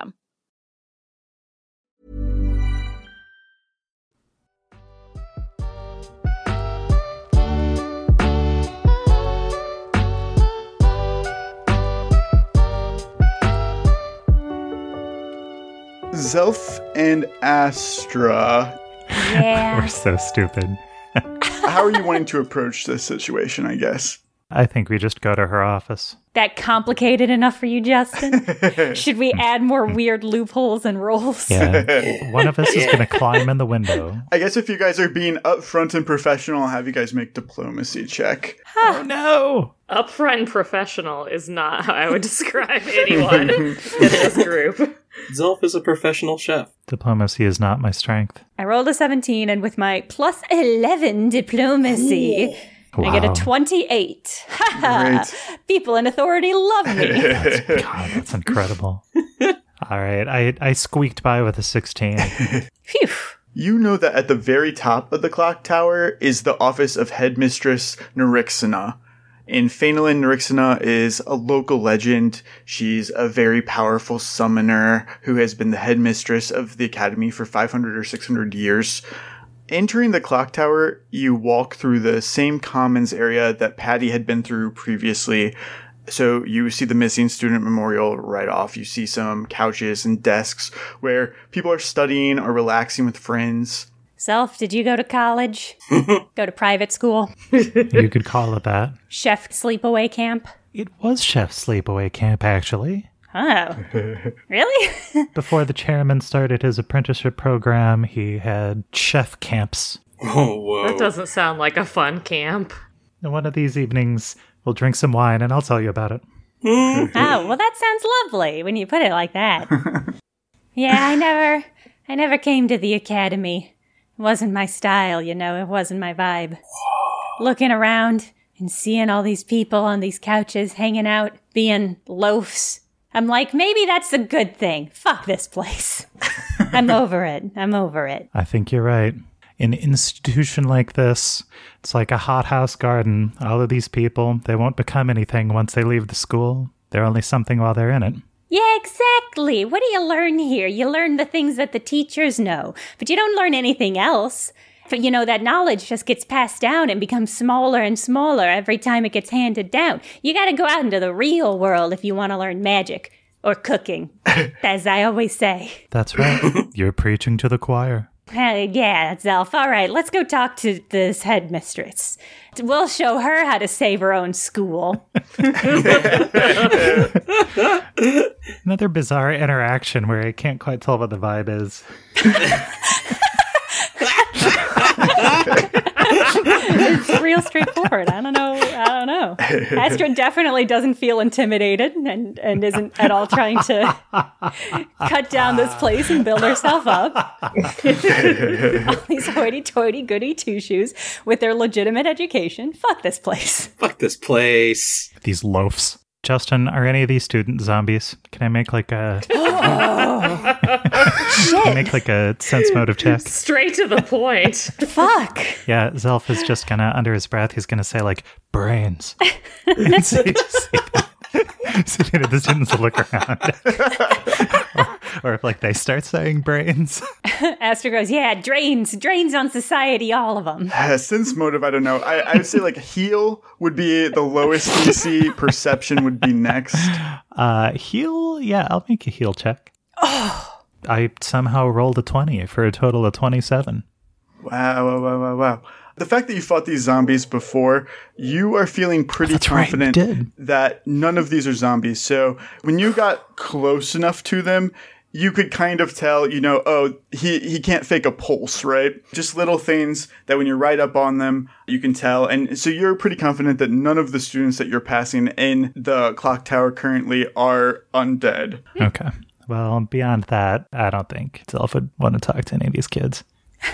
Speaker 5: Zelf and Astra.
Speaker 1: Yeah.
Speaker 4: We're so stupid.
Speaker 5: How are you wanting to approach this situation, I guess?
Speaker 4: I think we just go to her office.
Speaker 1: that complicated enough for you, Justin? Should we add more weird loopholes and rules?
Speaker 4: Yeah. One of us is going to climb in the window.
Speaker 5: I guess if you guys are being upfront and professional, I'll have you guys make diplomacy check.
Speaker 4: Oh no!
Speaker 3: Upfront and professional is not how I would describe anyone in this group.
Speaker 2: Zelf is a professional chef.
Speaker 4: Diplomacy is not my strength.
Speaker 1: I rolled a 17, and with my plus 11 diplomacy, I get a 28. Ha ha!
Speaker 5: Great.
Speaker 1: People in authority love me.
Speaker 4: God, that's incredible. All right, I, I squeaked by with a 16.
Speaker 1: Phew.
Speaker 5: You know that at the very top of the clock tower is the office of Headmistress Nerixina. In Phanelin, Nerixina is a local legend. She's a very powerful summoner who has been the headmistress of the academy for 500 or 600 years. Entering the clock tower, you walk through the same commons area that Patty had been through previously. So you see the missing student memorial right off. You see some couches and desks where people are studying or relaxing with friends.
Speaker 1: Zelf, did you go to college? go to private school?
Speaker 4: You could call it that.
Speaker 1: Chef sleepaway camp?
Speaker 4: It was Chef sleepaway camp, actually.
Speaker 1: Oh. really?
Speaker 4: Before the chairman started his apprenticeship program, he had chef camps.
Speaker 2: Oh, whoa.
Speaker 3: That doesn't sound like a fun camp.
Speaker 4: And one of these evenings, we'll drink some wine and I'll tell you about it.
Speaker 1: oh, well, that sounds lovely when you put it like that. yeah, I never, I never came to the academy. It wasn't my style, you know. It wasn't my vibe. Looking around and seeing all these people on these couches hanging out, being loafs. I'm like, maybe that's a good thing. Fuck this place. I'm over it. I'm over it.
Speaker 4: I think you're right. An institution like this, it's like a hothouse garden. All of these people, they won't become anything once they leave the school. They're only something while they're in it.
Speaker 1: Yeah, exactly. What do you learn here? You learn the things that the teachers know, but you don't learn anything else. But you know, that knowledge just gets passed down and becomes smaller and smaller every time it gets handed down. You got to go out into the real world if you want to learn magic or cooking, as I always say.
Speaker 4: That's right. You're preaching to the choir.
Speaker 1: Yeah, Zelf. All right, let's go talk to this headmistress. We'll show her how to save her own school.
Speaker 4: Another bizarre interaction where I can't quite tell what the vibe is.
Speaker 1: it's real straightforward. I don't know. I don't know. Astra definitely doesn't feel intimidated and, and isn't at all trying to cut down this place and build herself up. all these hoity-toity goody two-shoes with their legitimate education. Fuck this place.
Speaker 2: Fuck this place.
Speaker 4: These loafs. Justin, are any of these student zombies? Can I make like a Can I make like a sense motive check?
Speaker 3: Straight to the point.
Speaker 1: Fuck.
Speaker 4: Yeah, Zelf is just gonna under his breath he's gonna say like brains. and see, see, see if the students look around. Or, or if like they start saying brains.
Speaker 1: Astra goes, yeah, drains, drains on society, all of them.
Speaker 5: Uh, sense motive, I don't know. I, I would say like heal would be the lowest DC. Perception would be next.
Speaker 4: Uh heal, yeah, I'll make a heal check. Oh. I somehow rolled a twenty for a total of twenty seven.
Speaker 5: Wow, wow, wow, wow, wow. The fact that you fought these zombies before, you are feeling pretty
Speaker 4: That's
Speaker 5: confident
Speaker 4: did.
Speaker 5: that none of these are zombies. So when you got close enough to them, you could kind of tell, you know, oh, he, he can't fake a pulse, right? Just little things that when you're right up on them, you can tell. And so you're pretty confident that none of the students that you're passing in the clock tower currently are undead.
Speaker 4: Okay. Well, beyond that, I don't think Zelf would want to talk to any of these kids.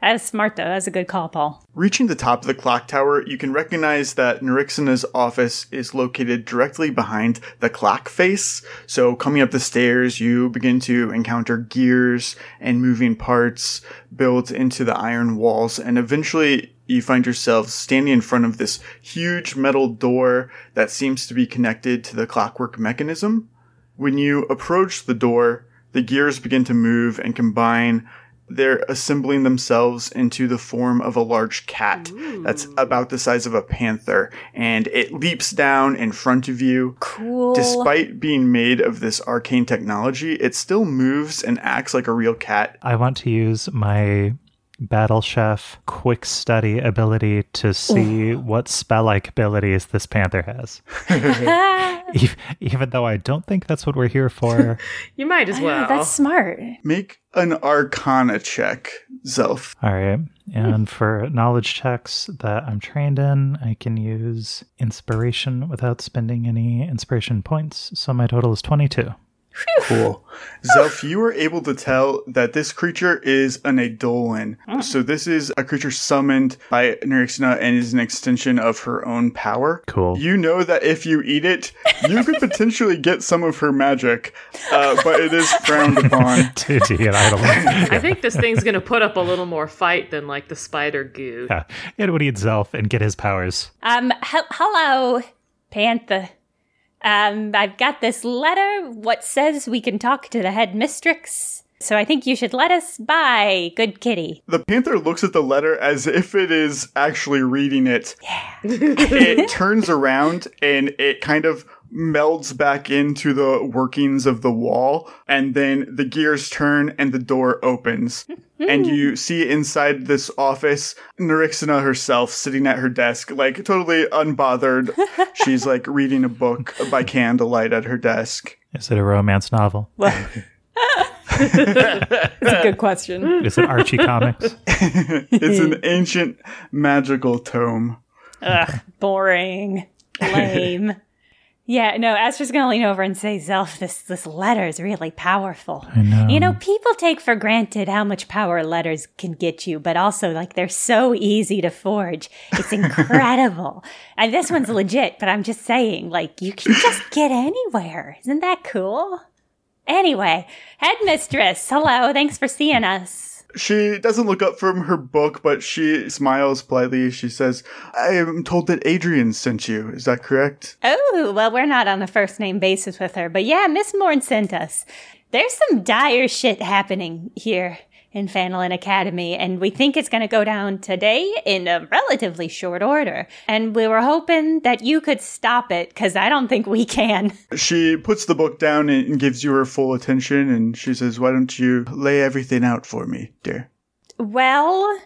Speaker 1: That's smart, though. That's a good call, Paul.
Speaker 5: Reaching the top of the clock tower, you can recognize that Nerixina's office is located directly behind the clock face. So coming up the stairs, you begin to encounter gears and moving parts built into the iron walls, and eventually you find yourself standing in front of this huge metal door that seems to be connected to the clockwork mechanism. When you approach the door, the gears begin to move and combine they're assembling themselves into the form of a large cat that's about the size of a panther and it leaps down in front of you.
Speaker 1: Cool.
Speaker 5: Despite being made of this arcane technology, it still moves and acts like a real cat.
Speaker 4: I want to use my Battle Chef quick study ability to see what spell like abilities this panther has. Ev- Even though I don't think that's what we're here for.
Speaker 3: You might as well.
Speaker 1: That's smart.
Speaker 5: Make an arcana check, Zelf.
Speaker 4: All right. And for knowledge checks that I'm trained in, I can use inspiration without spending any inspiration points. So my total is 22.
Speaker 5: Cool. Zelf, you were able to tell that this creature is an Eidolon. So this is a creature summoned by Nerixina and is an extension of her own power.
Speaker 4: Cool.
Speaker 5: You know that if you eat it, you could potentially get some of her magic, uh, but it is frowned upon.
Speaker 4: to, to get idle.
Speaker 3: I think this thing's gonna put up a little more fight than like the spider goo.
Speaker 4: Yeah. It would eat Zelf and get his powers.
Speaker 1: Um, he- hello, Panther. Um, I've got this letter. What says we can talk to the headmistress? So I think you should let us by, good kitty.
Speaker 5: The panther looks at the letter as if it is actually reading it. Yeah. it turns around and it kind of melds back into the workings of the wall, and then the gears turn and the door opens. and you see inside this office Nerixina herself sitting at her desk, like totally unbothered. She's like reading a book by candlelight at her desk.
Speaker 4: Is it a romance novel?
Speaker 1: It's a good question.
Speaker 4: Is it Archie Comics?
Speaker 5: It's an ancient magical tome.
Speaker 1: Ugh, boring, lame. Yeah, no, Astra's gonna lean over and say, Zelf, this, this letter is really powerful.
Speaker 4: I know.
Speaker 1: You know, people take for granted how much power letters can get you, but also, like, they're so easy to forge. It's incredible. and this one's legit, but I'm just saying, like, you can just get anywhere. Isn't that cool? Anyway, headmistress, hello, thanks for seeing us.
Speaker 5: She doesn't look up from her book, but she smiles politely. She says, I am told that Adrian sent you. Is that correct?
Speaker 1: Oh, well, we're not on a first name basis with her, but yeah, Miss Morn sent us. There's some dire shit happening here in Phanelin Academy, and we think it's going to go down today in a relatively short order. And we were hoping that you could stop it, because I don't think we can.
Speaker 5: She puts the book down and and gives you her full attention, and she says, Why don't you lay everything out for me, dear?
Speaker 1: Well,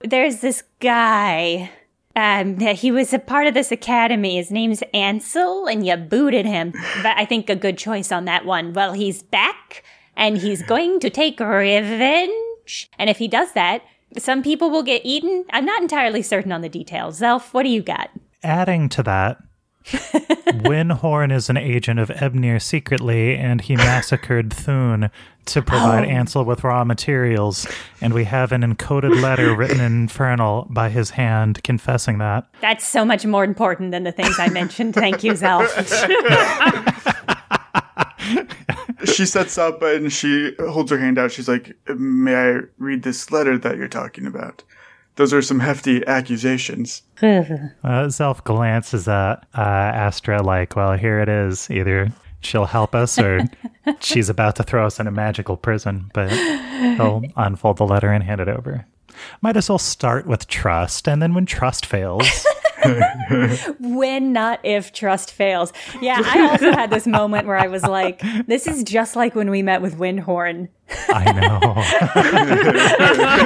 Speaker 1: there's this guy. Um, he was a part of this academy. His name's Ansel, and you booted him. But I think a good choice on that one. Well, he's back, and he's going to take revenge. And if he does that, some people will get eaten. I'm not entirely certain on the details. Zelf, what do you got?
Speaker 4: Adding to that, Windhorn is an agent of Ebnir secretly, and he massacred Thune to provide oh. Ansel with raw materials. And we have an encoded letter written in Infernal by his hand confessing that.
Speaker 1: That's so much more important than the things I mentioned. Thank you, Zelf.
Speaker 5: she sets up and she holds her hand out. She's like, May I read this letter that you're talking about? Those are some hefty accusations.
Speaker 4: Uh, Zelf glances at uh, Astra like, well, here it is. Either she'll help us or she's about to throw us in a magical prison. But he'll unfold the letter and hand it over. Might as well start with trust, and then when trust fails,
Speaker 1: when not if trust fails. Yeah, I also had this moment where I was like, this is just like when we met with Windhorn.
Speaker 4: I know.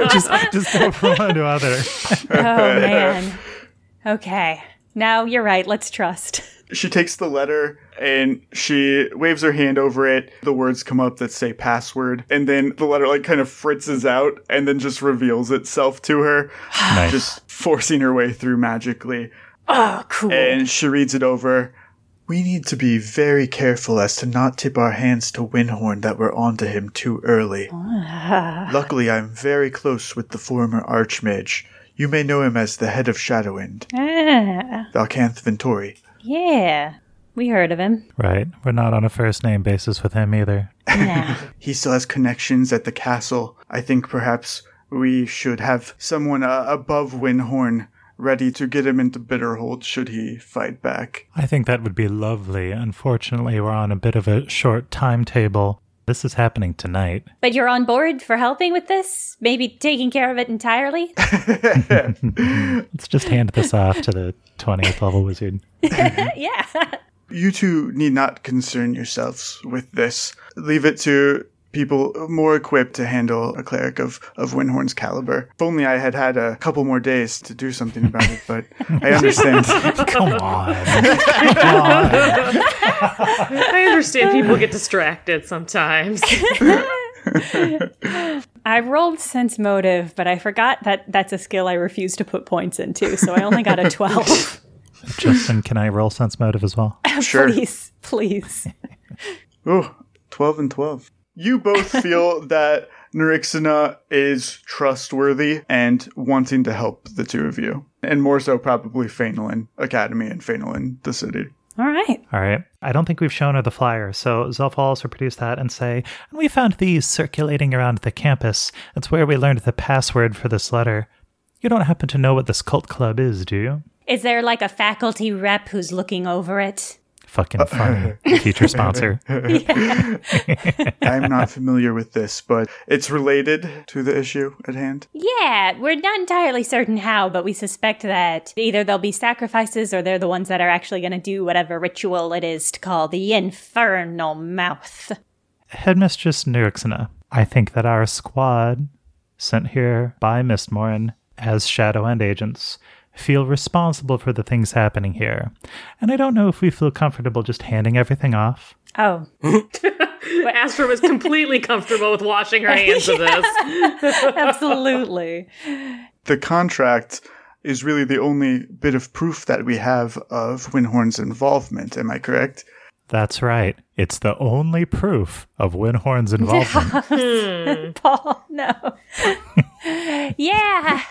Speaker 4: just, just go from one to other.
Speaker 1: Oh man. Okay. Now you're right. Let's trust.
Speaker 5: She takes the letter and she waves her hand over it. The words come up that say password, and then the letter like kind of fritzes out and then just reveals itself to her,
Speaker 4: Nice.
Speaker 5: just forcing her way through magically.
Speaker 1: Oh, cool.
Speaker 5: And she reads it over. We need to be very careful as to not tip our hands to Windhorn that we're onto him too early. Luckily, I'm very close with the former Archmage. You may know him as the head of Shadowwind,
Speaker 1: Ah,
Speaker 5: Valcanth Ventori.
Speaker 1: Yeah. We heard of him.
Speaker 4: Right. We're not on a first name basis with him either.
Speaker 1: Nah.
Speaker 5: He still has connections at the castle. I think perhaps we should have someone uh, above Windhorn ready to get him into Bitterhold should he fight back.
Speaker 4: I think that would be lovely. Unfortunately, we're on a bit of a short timetable. This is happening tonight.
Speaker 1: but you're on board for helping with this? Maybe taking care of it entirely?
Speaker 4: Let's just hand this off to the 20th level wizard.
Speaker 1: yeah.
Speaker 5: You two need not concern yourselves with this. Leave it to people more equipped to handle a cleric of, of Windhorn's caliber. If only I had had a couple more days to do something about it, but I understand.
Speaker 4: Come on. Come on.
Speaker 3: I understand people get distracted sometimes.
Speaker 1: I rolled sense motive, but I forgot that that's a skill I refuse to put points into, so I only got a 12.
Speaker 4: Justin, can I roll sense motive as well?
Speaker 5: Sure.
Speaker 1: please, please.
Speaker 5: Oh, 12 and 12. You both feel that Nerixina is trustworthy and wanting to help the two of you. And more so, probably Phanelin Academy and Phanelin, the city.
Speaker 1: All right.
Speaker 4: All right. I don't think we've shown her the flyer, so Zelf will also produce that and say, and we found these circulating around the campus. That's where we learned the password for this letter. You don't happen to know what this cult club is, do you?
Speaker 1: Is there like a faculty rep who's looking over it?
Speaker 4: Fucking funny. Teacher sponsor.
Speaker 5: I'm not familiar with this, but it's related to the issue at hand.
Speaker 1: Yeah, we're not entirely certain how, but we suspect that either there'll be sacrifices or they're the ones that are actually going to do whatever ritual it is to call the infernal mouth.
Speaker 4: Headmistress Nerixina, I think that our squad, sent here by Mistmorin as Shadowwind agents, feel responsible for the things happening here. And I don't know if we feel comfortable just handing everything off.
Speaker 1: Oh,
Speaker 3: But Astra was completely comfortable with washing her hands of this.
Speaker 1: absolutely.
Speaker 5: The contract is really the only bit of proof that we have of Windhorn's involvement. Am I correct?
Speaker 4: That's right. It's the only proof of Windhorn's involvement. Hmm.
Speaker 1: Paul, no. yeah.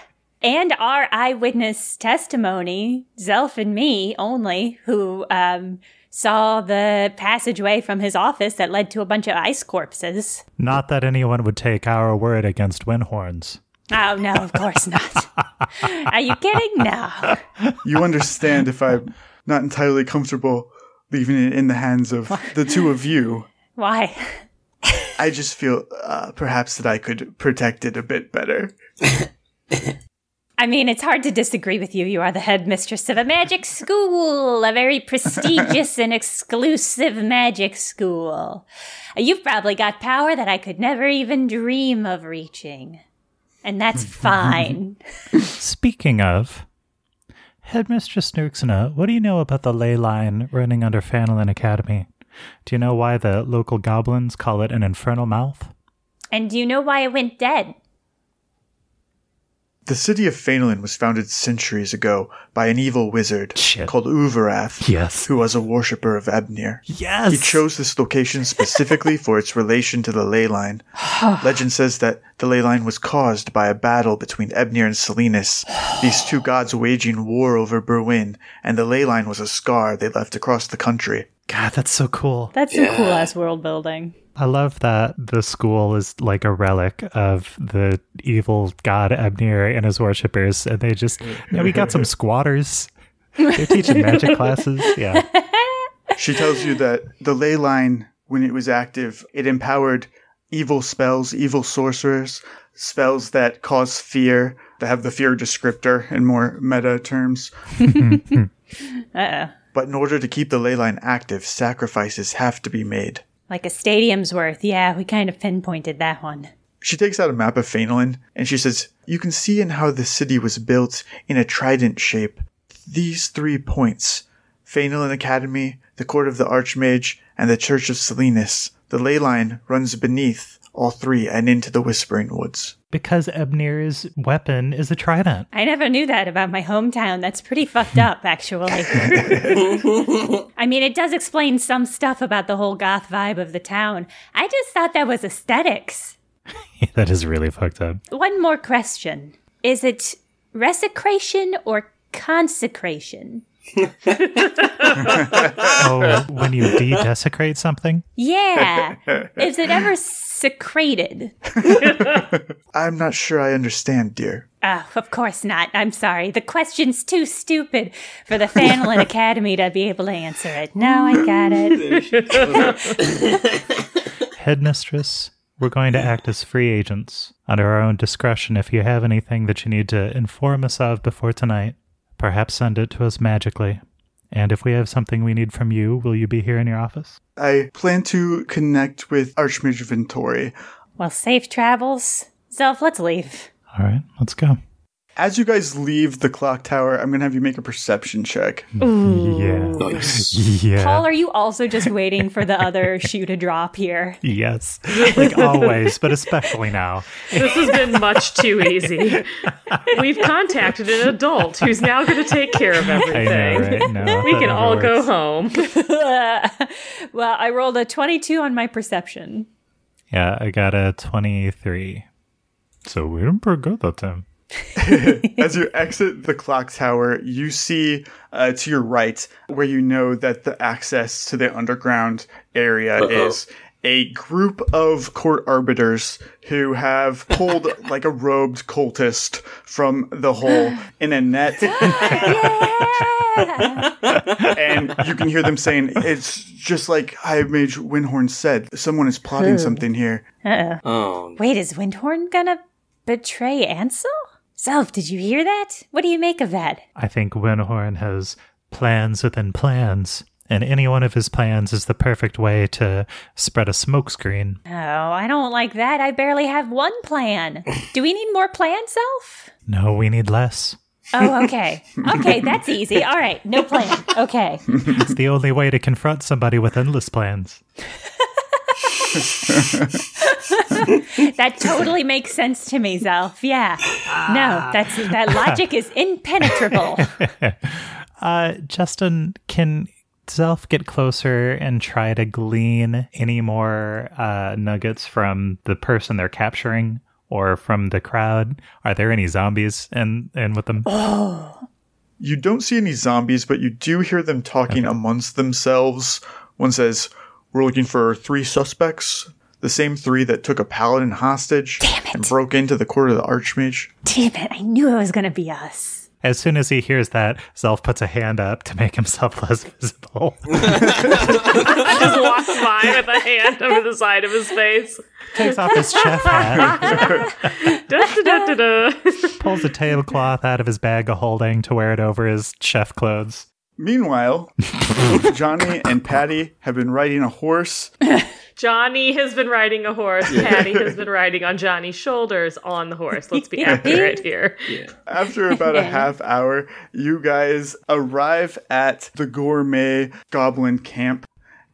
Speaker 1: And our eyewitness testimony, Zelf and me only, who um, saw the passageway from his office that led to a bunch of ice corpses.
Speaker 4: Not that anyone would take our word against Windhorn's.
Speaker 1: Oh, no, of course not. Are you kidding? No.
Speaker 5: You understand if I'm not entirely comfortable leaving it in the hands of the two of you.
Speaker 1: Why?
Speaker 5: I just feel uh, perhaps that I could protect it a bit better.
Speaker 1: I mean, it's hard to disagree with you. You are the headmistress of a magic school, a very prestigious and exclusive magic school. You've probably got power that I could never even dream of reaching. And that's fine.
Speaker 4: Speaking of, Headmistress Nooksana, what do you know about the ley line running under Phanelin Academy? Do you know why the local goblins call it an infernal mouth?
Speaker 1: and do you know why it went dead?
Speaker 5: The city of Phanelin was founded centuries ago by an evil wizard
Speaker 4: Shit.
Speaker 5: called Uvarath,
Speaker 4: Yes.
Speaker 5: who was a worshipper of Ebnir.
Speaker 4: Yes.
Speaker 5: He chose this location specifically for its relation to the ley line. Legend says that the ley line was caused by a battle between Ebnir and Salinas, these two gods waging war over Berwyn, and the ley line was a scar they left across the country.
Speaker 4: God, that's so cool.
Speaker 1: That's some cool ass world building.
Speaker 4: I love that the school is like a relic of the evil god Ebnir and his worshippers, and they just, yeah, we got some squatters. They're teaching magic classes. Yeah.
Speaker 5: She tells you that the ley line, when it was active, it empowered evil spells, evil sorcerers, spells that cause fear, that have the fear descriptor in more meta terms.
Speaker 1: Uh oh.
Speaker 5: But in order to keep the ley line active, sacrifices have to be made.
Speaker 1: Like a stadium's worth. Yeah, we kind of pinpointed that one.
Speaker 5: She takes out a map of Phanelin and she says, You can see in how the city was built in a trident shape. These three points Phanelin Academy, the Court of the Archmage, and the Church of Salinas. The ley line runs beneath all three and into the Whispering Woods.
Speaker 4: Because Ebnir's weapon is a trident.
Speaker 1: I never knew that about my hometown. That's pretty fucked up, actually. I mean, it does explain some stuff about the whole goth vibe of the town. I just thought that was aesthetics.
Speaker 4: that is really fucked up.
Speaker 1: One more question Is it resecration or consecration?
Speaker 4: Oh, when you de-desecrate something?
Speaker 1: Yeah. Is it ever secreted?
Speaker 5: I'm not sure I understand, dear.
Speaker 1: Oh, of course not. I'm sorry. The question's too stupid for the Phanelin Academy to be able to answer it. No, I got it.
Speaker 4: Headmistress, we're going to act as free agents under our own discretion. If you have anything that you need to inform us of before tonight, perhaps send it to us magically. And if we have something we need from you, will you be here in your office?
Speaker 5: I plan to connect with Archmage Ventori.
Speaker 1: Well, safe travels. Zelf, let's leave.
Speaker 4: All right, let's go.
Speaker 5: As you guys leave the clock tower, I'm going to have you make a perception check.
Speaker 4: Yeah.
Speaker 2: Nice.
Speaker 4: Yeah.
Speaker 1: Paul, are you also just waiting for the other shoe to drop here?
Speaker 4: Yes. Like always, but especially now.
Speaker 3: This has been much too easy. We've contacted an adult who's now going to take care of
Speaker 4: I know,
Speaker 3: everything.
Speaker 4: right? No,
Speaker 3: We can
Speaker 4: never
Speaker 3: all go home.
Speaker 1: well, I rolled a 22 on my perception.
Speaker 4: Yeah, I got a 23. So we didn't pretty good that time.
Speaker 5: As you exit the clock tower, you see uh, to your right where you know that the access to the underground area is a group of court arbiters who have pulled like a robed cultist from the hole in a net. and you can hear them saying, It's just like High Mage Windhorn said. Someone is plotting something here.
Speaker 1: Uh-oh.
Speaker 2: Oh,
Speaker 1: Wait, is Windhorn gonna betray Ansel? Zelf, did you hear that? What do you make of that?
Speaker 4: I think Windhorn has plans within plans, and any one of his plans is the perfect way to spread a smokescreen.
Speaker 1: Oh, I don't like that. I barely have one plan. Do we need more plans, Zelf?
Speaker 4: No, we need less.
Speaker 1: Oh, okay. Okay, that's easy. All right, no plan. Okay.
Speaker 4: It's the only way to confront somebody with endless plans.
Speaker 1: That totally makes sense to me, Zelf. Yeah. No, that's that logic is impenetrable.
Speaker 4: Uh, Justin, can Zelf get closer and try to glean any more uh, nuggets from the person they're capturing or from the crowd? Are there any zombies in, in with them?
Speaker 5: You don't see any zombies, but you do hear them talking amongst themselves. One says, We're looking for three suspects. The same three that took a paladin hostage and broke into the court of the Archmage.
Speaker 1: Damn it, I knew it was gonna be us.
Speaker 4: As soon as he hears that, Zelf puts a hand up to make himself less visible.
Speaker 3: I just walks by by with a hand over the side of his face.
Speaker 4: Takes off his chef hat,
Speaker 3: Da, da, da, da, da.
Speaker 4: pulls a tablecloth out of his bag of holding to wear it over his chef clothes.
Speaker 5: Meanwhile, Janni and Patty have been riding a horse.
Speaker 3: Janni has been riding a horse. Patty has been riding on Janni's shoulders on the horse. Let's be accurate here.
Speaker 5: After about a half hour, you guys arrive at the gourmet goblin camp.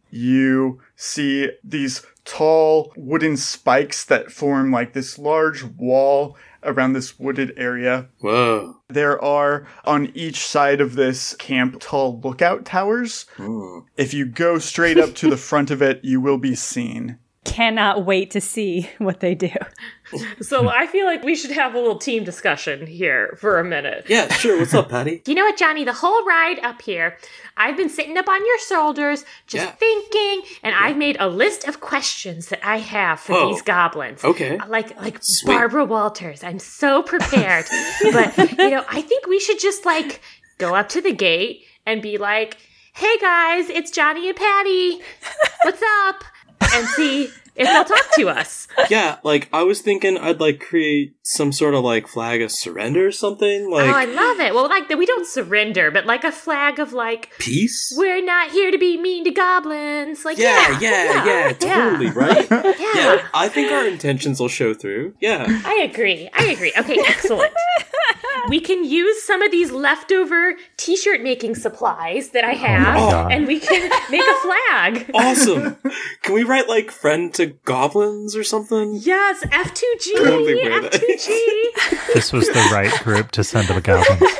Speaker 5: You see these tall wooden spikes that form like this large wall around this wooded area.
Speaker 2: Whoa.
Speaker 5: There are on each side of this camp tall lookout towers. Hmm. If you go straight up to the front of it, you will be seen.
Speaker 1: Cannot wait to see what they do.
Speaker 3: So I feel like we should have a little team discussion here for a minute.
Speaker 2: Yeah, sure. What's up, Patty?
Speaker 3: You know what, Janni? The whole ride up here, I've been sitting up on your shoulders, just
Speaker 2: Yeah.
Speaker 3: thinking, and I've made a list of questions that I have for
Speaker 2: Oh.
Speaker 3: these goblins.
Speaker 2: Okay.
Speaker 3: Uh, like like
Speaker 2: Sweet.
Speaker 3: Barbara Walters. I'm so prepared. but you know, I think we should just like go up to the gate and be like, "Hey guys, it's Janni and Patty. What's up?" And see if they'll talk to us.
Speaker 2: Yeah, like I was thinking I'd like create some sort of like flag of surrender or something, like
Speaker 3: oh, I love it. Well, like we don't surrender, but like a flag of like
Speaker 2: peace.
Speaker 3: we're not here to be mean to goblins. Like
Speaker 2: Yeah,
Speaker 3: yeah,
Speaker 2: yeah, yeah, totally, right?
Speaker 3: Yeah.
Speaker 2: Yeah, I think our intentions will show through. Yeah.
Speaker 3: I agree. I agree. Okay, excellent. we can use some of these leftover t-shirt making supplies that I oh have,
Speaker 2: God.
Speaker 3: and we can make a flag.
Speaker 2: Awesome. Can we write like friend to goblins or something?
Speaker 3: Yes, F2G,
Speaker 2: Totally.
Speaker 3: F2G.
Speaker 4: This was the right group to send to the goblins.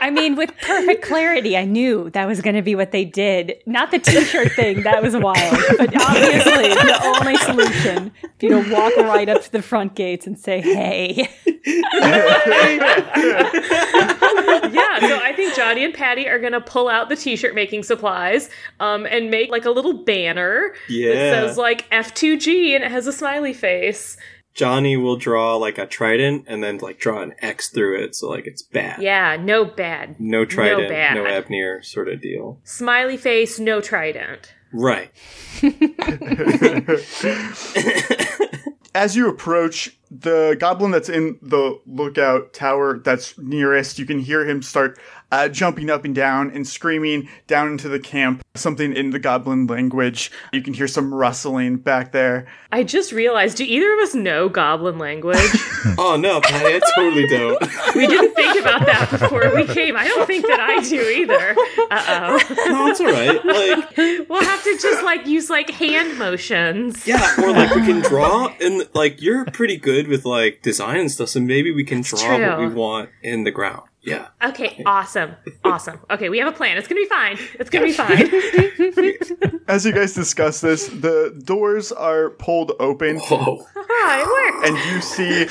Speaker 1: I mean, with perfect clarity, I knew that was going to be what they did. Not the t-shirt thing, that was wild. But obviously, the only solution, if you to walk right up to the front gates and say, hey.
Speaker 3: Yeah, so I think Janni and Patty are gonna pull out the t-shirt making supplies, um, and make like a little banner
Speaker 2: Yeah.
Speaker 3: that says like F2G and it has a smiley face.
Speaker 2: Janni will draw like a trident and then like draw an X through it, so like it's bad.
Speaker 3: Yeah, no bad.
Speaker 2: No trident, no,
Speaker 3: bad.
Speaker 2: Ebnir sort of deal.
Speaker 3: Smiley face, no trident.
Speaker 2: Right.
Speaker 5: As you approach the goblin that's in the lookout tower that's nearest, you can hear him start uh, jumping up and down and screaming down into the camp something in the goblin language. You can hear some rustling back there.
Speaker 3: I just realized, do either of us know goblin language?
Speaker 2: Oh no, Patty, I totally don't.
Speaker 3: we didn't think about that before we came. I don't think that I do either. Uh oh.
Speaker 2: no, it's alright. Like
Speaker 3: oh. We'll have to just like use like hand motions.
Speaker 2: Yeah, or like we can draw and like you're pretty good with like design and stuff, so maybe we can draw what we want in the ground. Yeah.
Speaker 3: Okay, awesome. Awesome. Okay, we have a plan. It's gonna be fine. It's gonna be fine.
Speaker 5: As you guys discuss this, the doors are pulled open.
Speaker 2: Whoa.
Speaker 3: Ah, it worked.
Speaker 5: and you see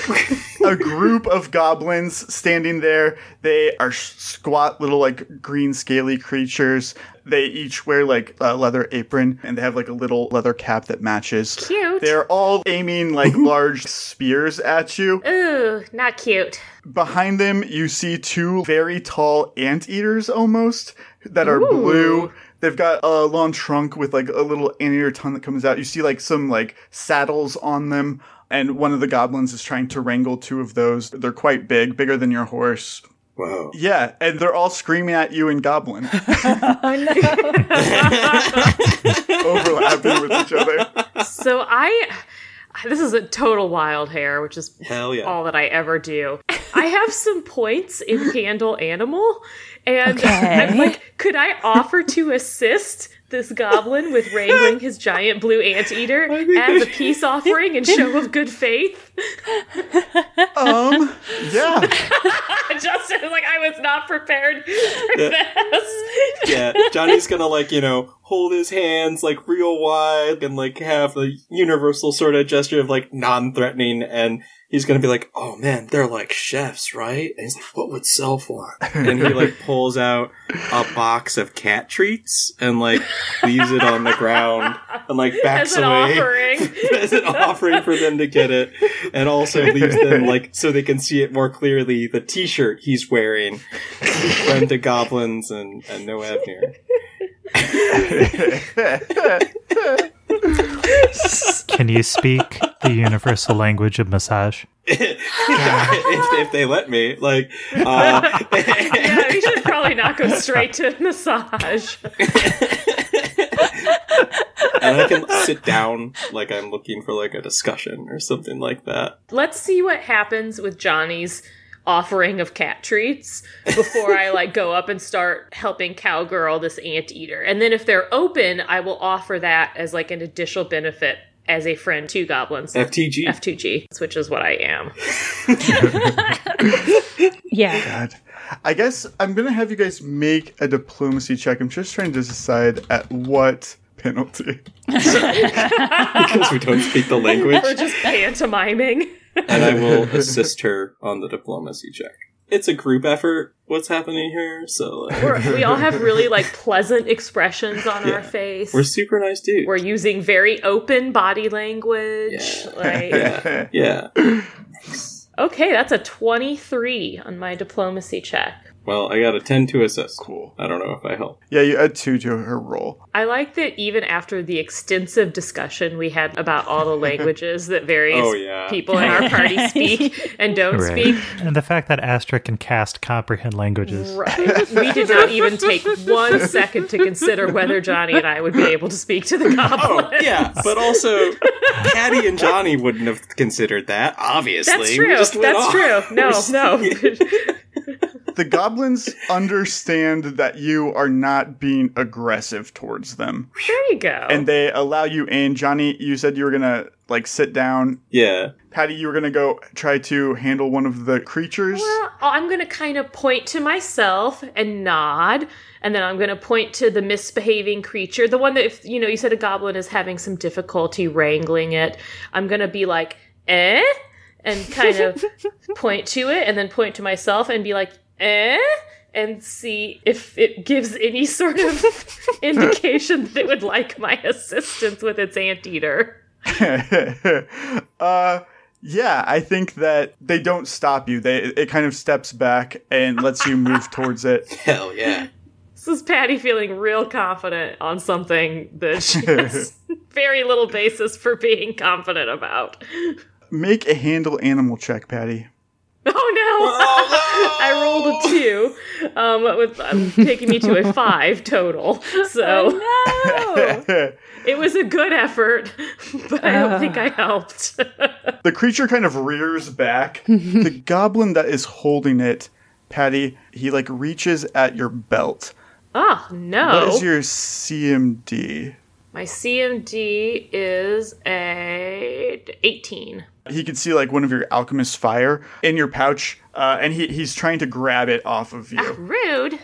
Speaker 5: a group of goblins standing there. They are squat little like green scaly creatures. They each wear like a leather apron and they have like a little leather cap that matches.
Speaker 3: Cute.
Speaker 5: They're all aiming like large spears at you.
Speaker 3: Ooh, not cute.
Speaker 5: Behind them, you see two very tall anteaters almost that are blue. They've got a long trunk with like a little anteater tongue that comes out. You see like some like saddles on them, and one of the goblins is trying to wrangle two of those. They're quite big, bigger than your horse.
Speaker 2: Wow.
Speaker 5: Yeah, and they're all screaming at you in goblin, oh, overlapping with each other.
Speaker 3: So I this is a total wild hair, which is
Speaker 2: Hell yeah.
Speaker 3: all that I ever do. I have some points in handle animal, and
Speaker 1: Okay.
Speaker 3: I'm like, could I offer to assist this goblin with wrangling his giant blue anteater as a peace offering and show of good faith?
Speaker 5: Um, yeah,
Speaker 3: Justin is like, I was not prepared for this.
Speaker 2: Yeah, Janni's gonna like, you know, hold his hands like real wide and like have the universal sort of gesture of like non-threatening and he's gonna be like, Oh man, they're like chefs, right? And he's like, What would sell for? And he like pulls out a box of cat treats and like leaves it on the ground and like backs
Speaker 3: As an
Speaker 2: away
Speaker 3: offering.
Speaker 2: as an offering for them to get it and also leaves them like so they can see it more clearly the t-shirt he's wearing friend to goblins and, and no Ebnir.
Speaker 4: Can you speak the universal language of massage?
Speaker 2: if, if they let me, like, uh,
Speaker 3: yeah, we should probably not go straight to massage.
Speaker 2: and I can sit down like I'm looking for like a discussion or something like that.
Speaker 3: Let's see what happens with Janni's offering of cat treats before I like go up and start helping cowgirl this anteater. And then if they're open, I will offer that as like an additional benefit as a friend to goblins.
Speaker 2: FTG.
Speaker 3: F2G, which is what I am.
Speaker 1: Yeah.
Speaker 5: God. I guess I'm gonna have you guys make a diplomacy check. I'm just trying to decide at what penalty.
Speaker 2: because we don't speak the language.
Speaker 3: We're just pantomiming.
Speaker 2: and I will assist her on the diplomacy check. It's a group effort. What's happening here? So like,
Speaker 3: We're, we all have really like pleasant expressions on
Speaker 2: Yeah.
Speaker 3: our face.
Speaker 2: we're super nice dudes.
Speaker 3: We're using very open body language.
Speaker 2: Yeah.
Speaker 3: Like,
Speaker 2: yeah, yeah.
Speaker 3: okay, that's a 23 on my diplomacy check.
Speaker 2: Well, I got a ten to assist.
Speaker 5: Cool.
Speaker 2: I don't know if I help.
Speaker 5: Yeah, you add two to her roll.
Speaker 3: I like that even after the extensive discussion we had about all the languages that various
Speaker 2: Oh, yeah.
Speaker 3: people in our party speak and don't speak,
Speaker 4: And the fact that Astra can cast comprehend languages.
Speaker 3: right. we did not even take one second to consider whether Janni and I would be able to speak to the goblin.
Speaker 2: Oh, yeah, but also, Patty and Janni wouldn't have considered that. Obviously,
Speaker 3: That's
Speaker 2: We
Speaker 3: true.
Speaker 2: just went
Speaker 3: That's
Speaker 2: off.
Speaker 3: true. No, no.
Speaker 5: The goblins understand that you are not being aggressive towards them.
Speaker 3: there you go.
Speaker 5: And they allow you in. Janni, you said you were gonna like sit down.
Speaker 2: Yeah.
Speaker 5: Patty, you were gonna go try to handle one of the creatures.
Speaker 3: Well, I'm going to kind of point to myself and nod, and then I'm going to point to the misbehaving creature, the one that, if you know, you said a goblin is having some difficulty wrangling it. I'm going to be like, eh? And kind of point to it, and then point to myself and be like, eh? And see if it gives any sort of indication that it would like my assistance with its anteater.
Speaker 5: uh yeah, I think that they don't stop you. They it kind of steps back and lets you move towards it.
Speaker 2: Hell yeah.
Speaker 3: This is Patty feeling real confident on something that she has very little basis for being confident about.
Speaker 5: Make a handle animal check, Patty.
Speaker 3: Oh no! I rolled a two, um, with um, taking me to a five total. So
Speaker 1: No.
Speaker 3: it was a good effort, but I don't think I helped.
Speaker 5: The creature kind of rears back. the goblin that is holding it, Patty, he like reaches at your belt.
Speaker 3: oh no!
Speaker 5: is your CMD?
Speaker 3: My CMD is a eighteen.
Speaker 5: He can see like one of your alchemist fire in your pouch, uh, and he, he's trying to grab it off of you.
Speaker 3: Rude.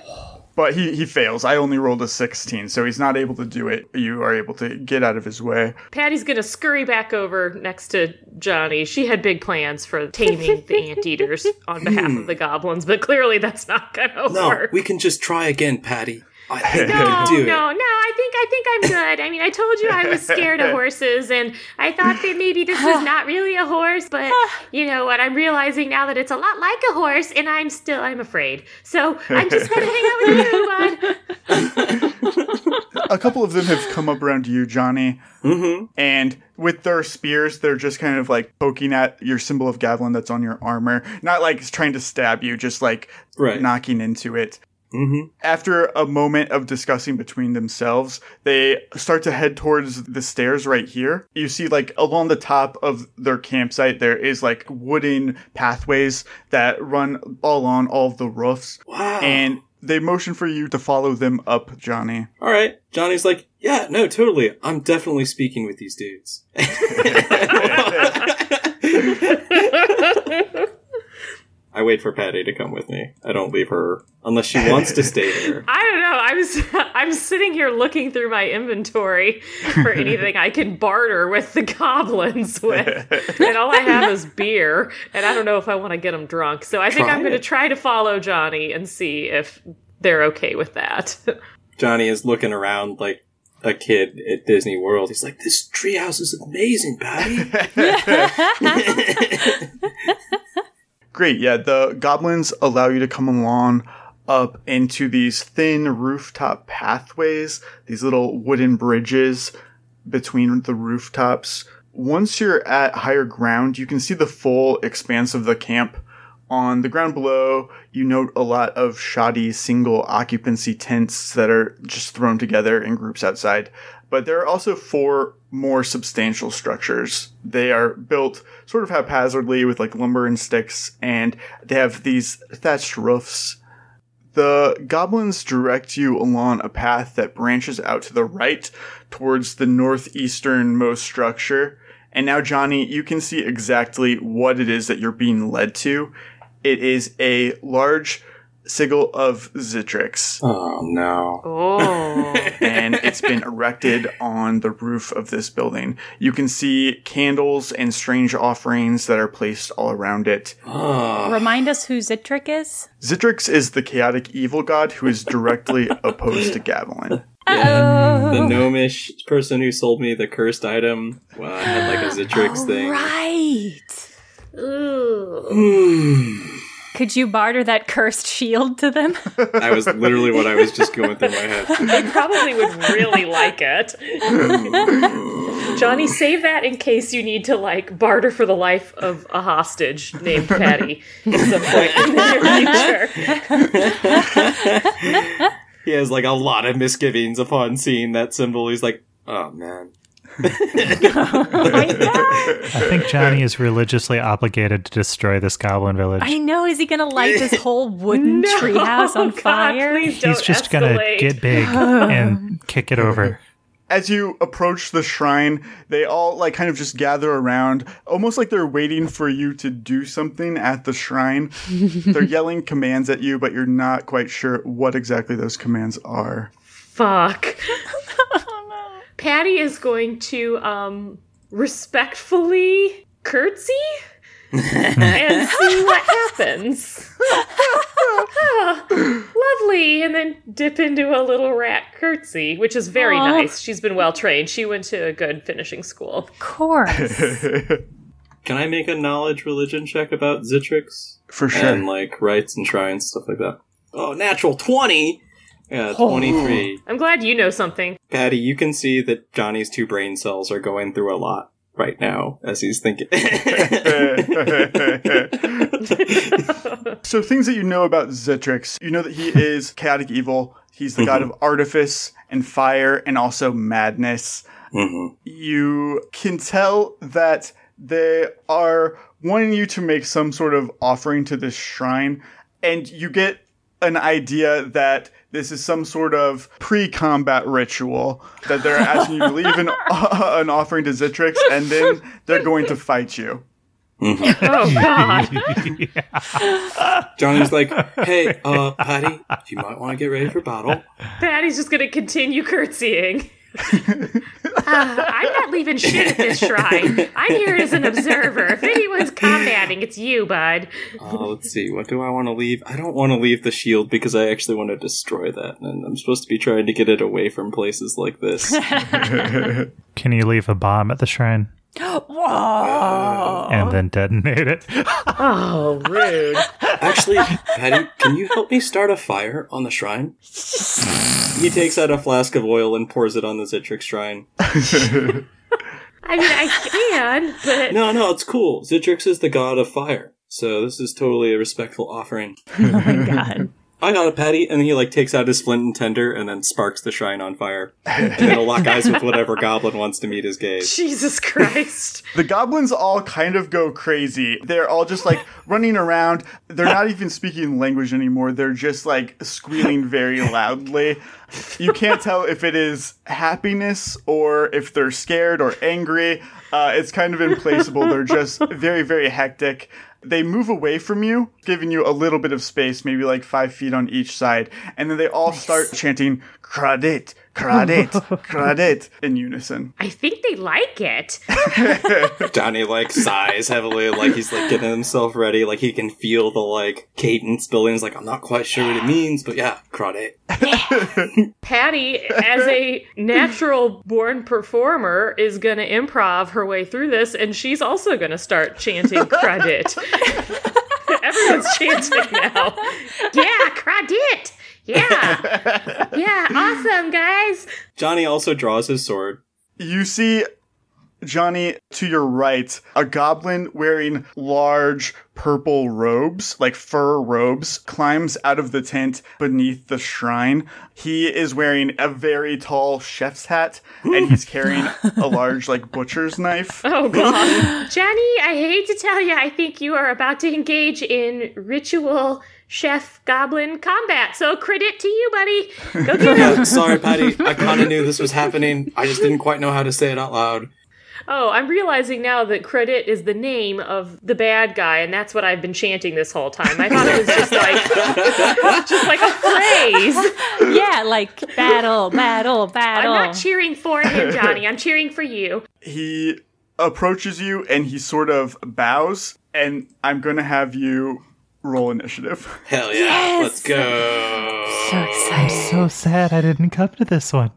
Speaker 5: But he, he fails. I only rolled a 16, so he's not able to do it. You are able to get out of his way.
Speaker 3: Patty's gonna scurry back over next to Johnny. She had big plans for taming the anteaters on behalf of the goblins, but clearly that's not gonna
Speaker 2: No,
Speaker 3: work.
Speaker 2: we can just try again, Patty. I
Speaker 3: no, no, no. I think I think I'm good. I mean, I told you I was scared of horses, and I thought that maybe this was not really a horse. But you know what? I'm realizing now that it's a lot like a horse, and I'm still I'm afraid. So I'm just gonna hang out with you, bud.
Speaker 5: A couple of them have come up around you, Janni,
Speaker 2: Mm-hmm.
Speaker 5: and with their spears, they're just kind of like poking at your symbol of Gavlin that's on your armor. Not like trying to stab you, just like
Speaker 2: Right.
Speaker 5: knocking into it.
Speaker 2: Mm-hmm.
Speaker 5: After a moment of discussing between themselves, they start to head towards the stairs right here. You see, like, along the top of their campsite, there is like wooden pathways that run all on all of the roofs.
Speaker 2: Wow.
Speaker 5: And they motion for you to follow them up, Janni.
Speaker 2: All right. Janni's like, yeah, no, totally. I'm definitely speaking with these dudes. I wait for Patty to come with me. I don't leave her unless she wants to stay there.
Speaker 3: I don't know. I was I'm sitting here looking through my inventory for anything I can barter with the goblins with, and all I have is beer, and I don't know if I want to get them drunk. So I think
Speaker 2: Try
Speaker 3: I'm going to try to follow Janni and see if they're okay with that.
Speaker 2: Janni is looking around like a kid at Disney World. He's like, "This treehouse is amazing, Patty."
Speaker 5: Great, yeah. The goblins allow you to come along. up into these thin rooftop pathways, these little wooden bridges between the rooftops. Once you're at higher ground, you can see the full expanse of the camp. On the ground below, you note a lot of shoddy single occupancy tents that are just thrown together in groups outside. But there are also four more substantial structures. They are built sort of haphazardly with like lumber and sticks, and they have these thatched roofs. The goblins direct you along a path that branches out to the right towards the northeasternmost structure. And now, Janni, you can see exactly what it is that you're being led to. It is a large sigil of Zitrix,
Speaker 2: Oh no.
Speaker 3: Oh.
Speaker 5: and it's been erected on the roof of this building. You can see candles and strange offerings that are placed all around it.
Speaker 2: Oh.
Speaker 1: Remind us who Zitrix is?
Speaker 5: Zitrix is the chaotic evil god who is directly opposed to Gavilan.
Speaker 2: Yeah, the gnomish person who sold me the cursed item well, I had like a Zitrix
Speaker 1: Oh,
Speaker 2: thing.
Speaker 1: right.
Speaker 3: Ooh.
Speaker 2: Hmm.
Speaker 1: Could you barter that cursed shield to them?
Speaker 2: That was literally what I was just going through my head.
Speaker 3: They probably would really like it. Janni, save that in case you need to like barter for the life of a hostage named Patty at some point in the near future.
Speaker 2: He has like a lot of misgivings upon seeing that symbol. He's like, oh man.
Speaker 1: Oh.
Speaker 4: I think Janni is religiously obligated to destroy this goblin village.
Speaker 1: I know. Is he going to light this whole wooden treehouse on
Speaker 3: God,
Speaker 1: fire?
Speaker 4: He's just gonna get big and kick it over.
Speaker 5: As you approach the shrine, they all like kind of just gather around, almost like they're waiting for you to do something at the shrine. they're yelling commands at you, but you're not quite sure what exactly those commands are.
Speaker 3: Fuck. Patty is going to um respectfully curtsy and see what happens. Lovely, and then dip into a little rat curtsy, which is very
Speaker 1: Aw.
Speaker 3: nice. She's been well trained. She went to a good finishing school.
Speaker 1: Of course.
Speaker 2: Can I make a knowledge religion check about Zitrix?
Speaker 5: For sure.
Speaker 2: And like rites and shrines, stuff like that. Oh, natural 20! Yeah, 23.
Speaker 3: I'm glad you know something.
Speaker 2: Patty, you can see that Janni's two brain cells are going through a lot right now as he's thinking.
Speaker 5: so things that you know about Zitrix, you know that he is chaotic evil. He's the god of artifice and fire and also madness.
Speaker 2: Mhm.
Speaker 5: You can tell that they are wanting you to make some sort of offering to this shrine, and you get an idea that this is some sort of pre-combat ritual that they're asking you to leave an, an offering to Zitrix, and then they're going to fight you.
Speaker 3: Oh God!
Speaker 2: Janni's like, hey, uh, Patty, you might want to get ready for battle.
Speaker 3: Patty's just gonna continue curtsying. Uh, I'm not leaving shit at this shrine. I'm here as an observer. If anyone's combating, it's you, bud.
Speaker 2: Uh, let's see, what do I want to leave? I don't want to leave the shield because I actually want to destroy that, and I'm supposed to be trying to get it away from places like this.
Speaker 4: Can you leave a bomb at the shrine
Speaker 1: Whoa.
Speaker 4: and then detonate it?
Speaker 3: Oh, rude.
Speaker 2: Actually, Patty, can you help me start a fire on the shrine? he takes out a flask of oil and pours it on the Zitrix shrine.
Speaker 3: I mean, I can, but
Speaker 2: No, no, it's cool. Zitrix is the god of fire, so this is totally a respectful offering.
Speaker 1: Oh my god.
Speaker 2: I got a Patty, and he like takes out his flint and tinder and then sparks the shrine on fire. And then he'll lock eyes with whatever goblin wants to meet his gaze.
Speaker 3: Jesus Christ.
Speaker 5: The goblins all kind of go crazy. They're all just like running around. They're not even speaking language anymore. They're just like squealing very loudly. You can't tell if it is happiness or if they're scared or angry. Uh, it's kind of implaceable. They're just very, very hectic. They move away from you, giving you a little bit of space, maybe like five feet on each side. And then they all start chanting, Kradit, Kradit, credit in unison.
Speaker 3: I think they like it.
Speaker 2: Janni like sighs heavily, like he's like getting himself ready, like he can feel the like cadence building. He's like, I'm not quite sure what it means, but yeah, credit.
Speaker 3: Patty, as a natural born performer, is going to improv her way through this, and she's also going to start chanting credit. Everyone's chanting now. Yeah, credit. Yeah. Yeah, awesome, guys.
Speaker 2: Janni also draws his sword.
Speaker 5: You see Janni to your right, a goblin wearing large purple robes, like fur robes, climbs out of the tent beneath the shrine. He is wearing a very tall chef's hat and he's carrying a large, like, butcher's knife.
Speaker 3: Oh god. Janni, I hate to tell you, I think you are about to engage in ritual chef goblin combat. So credit to you, buddy. Go get him.
Speaker 2: Sorry, Patty. I kind of knew this was happening. I just didn't quite know how to say it out loud.
Speaker 3: Oh, I'm realizing now that credit is the name of the bad guy, and that's what I've been chanting this whole time. I thought it was just like just like a phrase.
Speaker 1: yeah, like battle, battle, battle.
Speaker 3: I'm not cheering for him, Janni. I'm cheering for you.
Speaker 5: He approaches you and he sort of bows, and I'm gonna have you roll initiative.
Speaker 2: Hell yeah.
Speaker 1: Yes!
Speaker 2: Let's go.
Speaker 1: so
Speaker 4: I'm
Speaker 1: excited.
Speaker 4: so sad I didn't come to this one.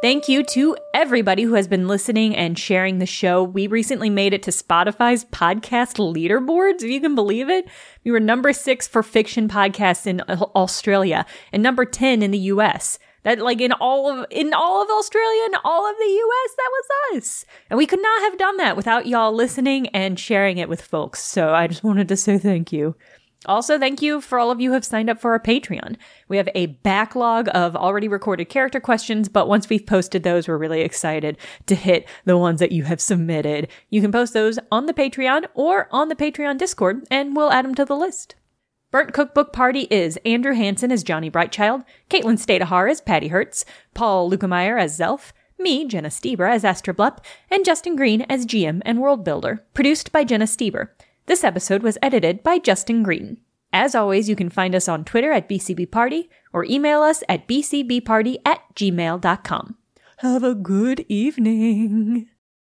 Speaker 1: Thank you to everybody who has been listening and sharing the show. We recently made it to Spotify's podcast leaderboards, if you can believe it. We were number six for fiction podcasts in Australia and number 10 in the US. That like in all of in all of Australia and all of the US, that was us. And we could not have done that without y'all listening and sharing it with folks. So I just wanted to say thank you. Also, thank you for all of you who have signed up for our Patreon. We have a backlog of already recorded character questions, but once we've posted those, we're really excited to hit the ones that you have submitted. You can post those on the Patreon or on the Patreon Discord, and we'll add them to the list. Burnt Cookbook Party is Andrew Hansen as Janni Brightchild, Caitlin Stayduhar as Patty Hertz, Paul Luetkemeyer as Zelf, me, Jenna Stoeber, as Astra Blup, and Justin Green as GM and World Builder, produced by Jenna Stoeber. This episode was edited by Justin Green. As always, you can find us on Twitter at bcbparty or email us at bcbparty at gmail.com. Have a good evening.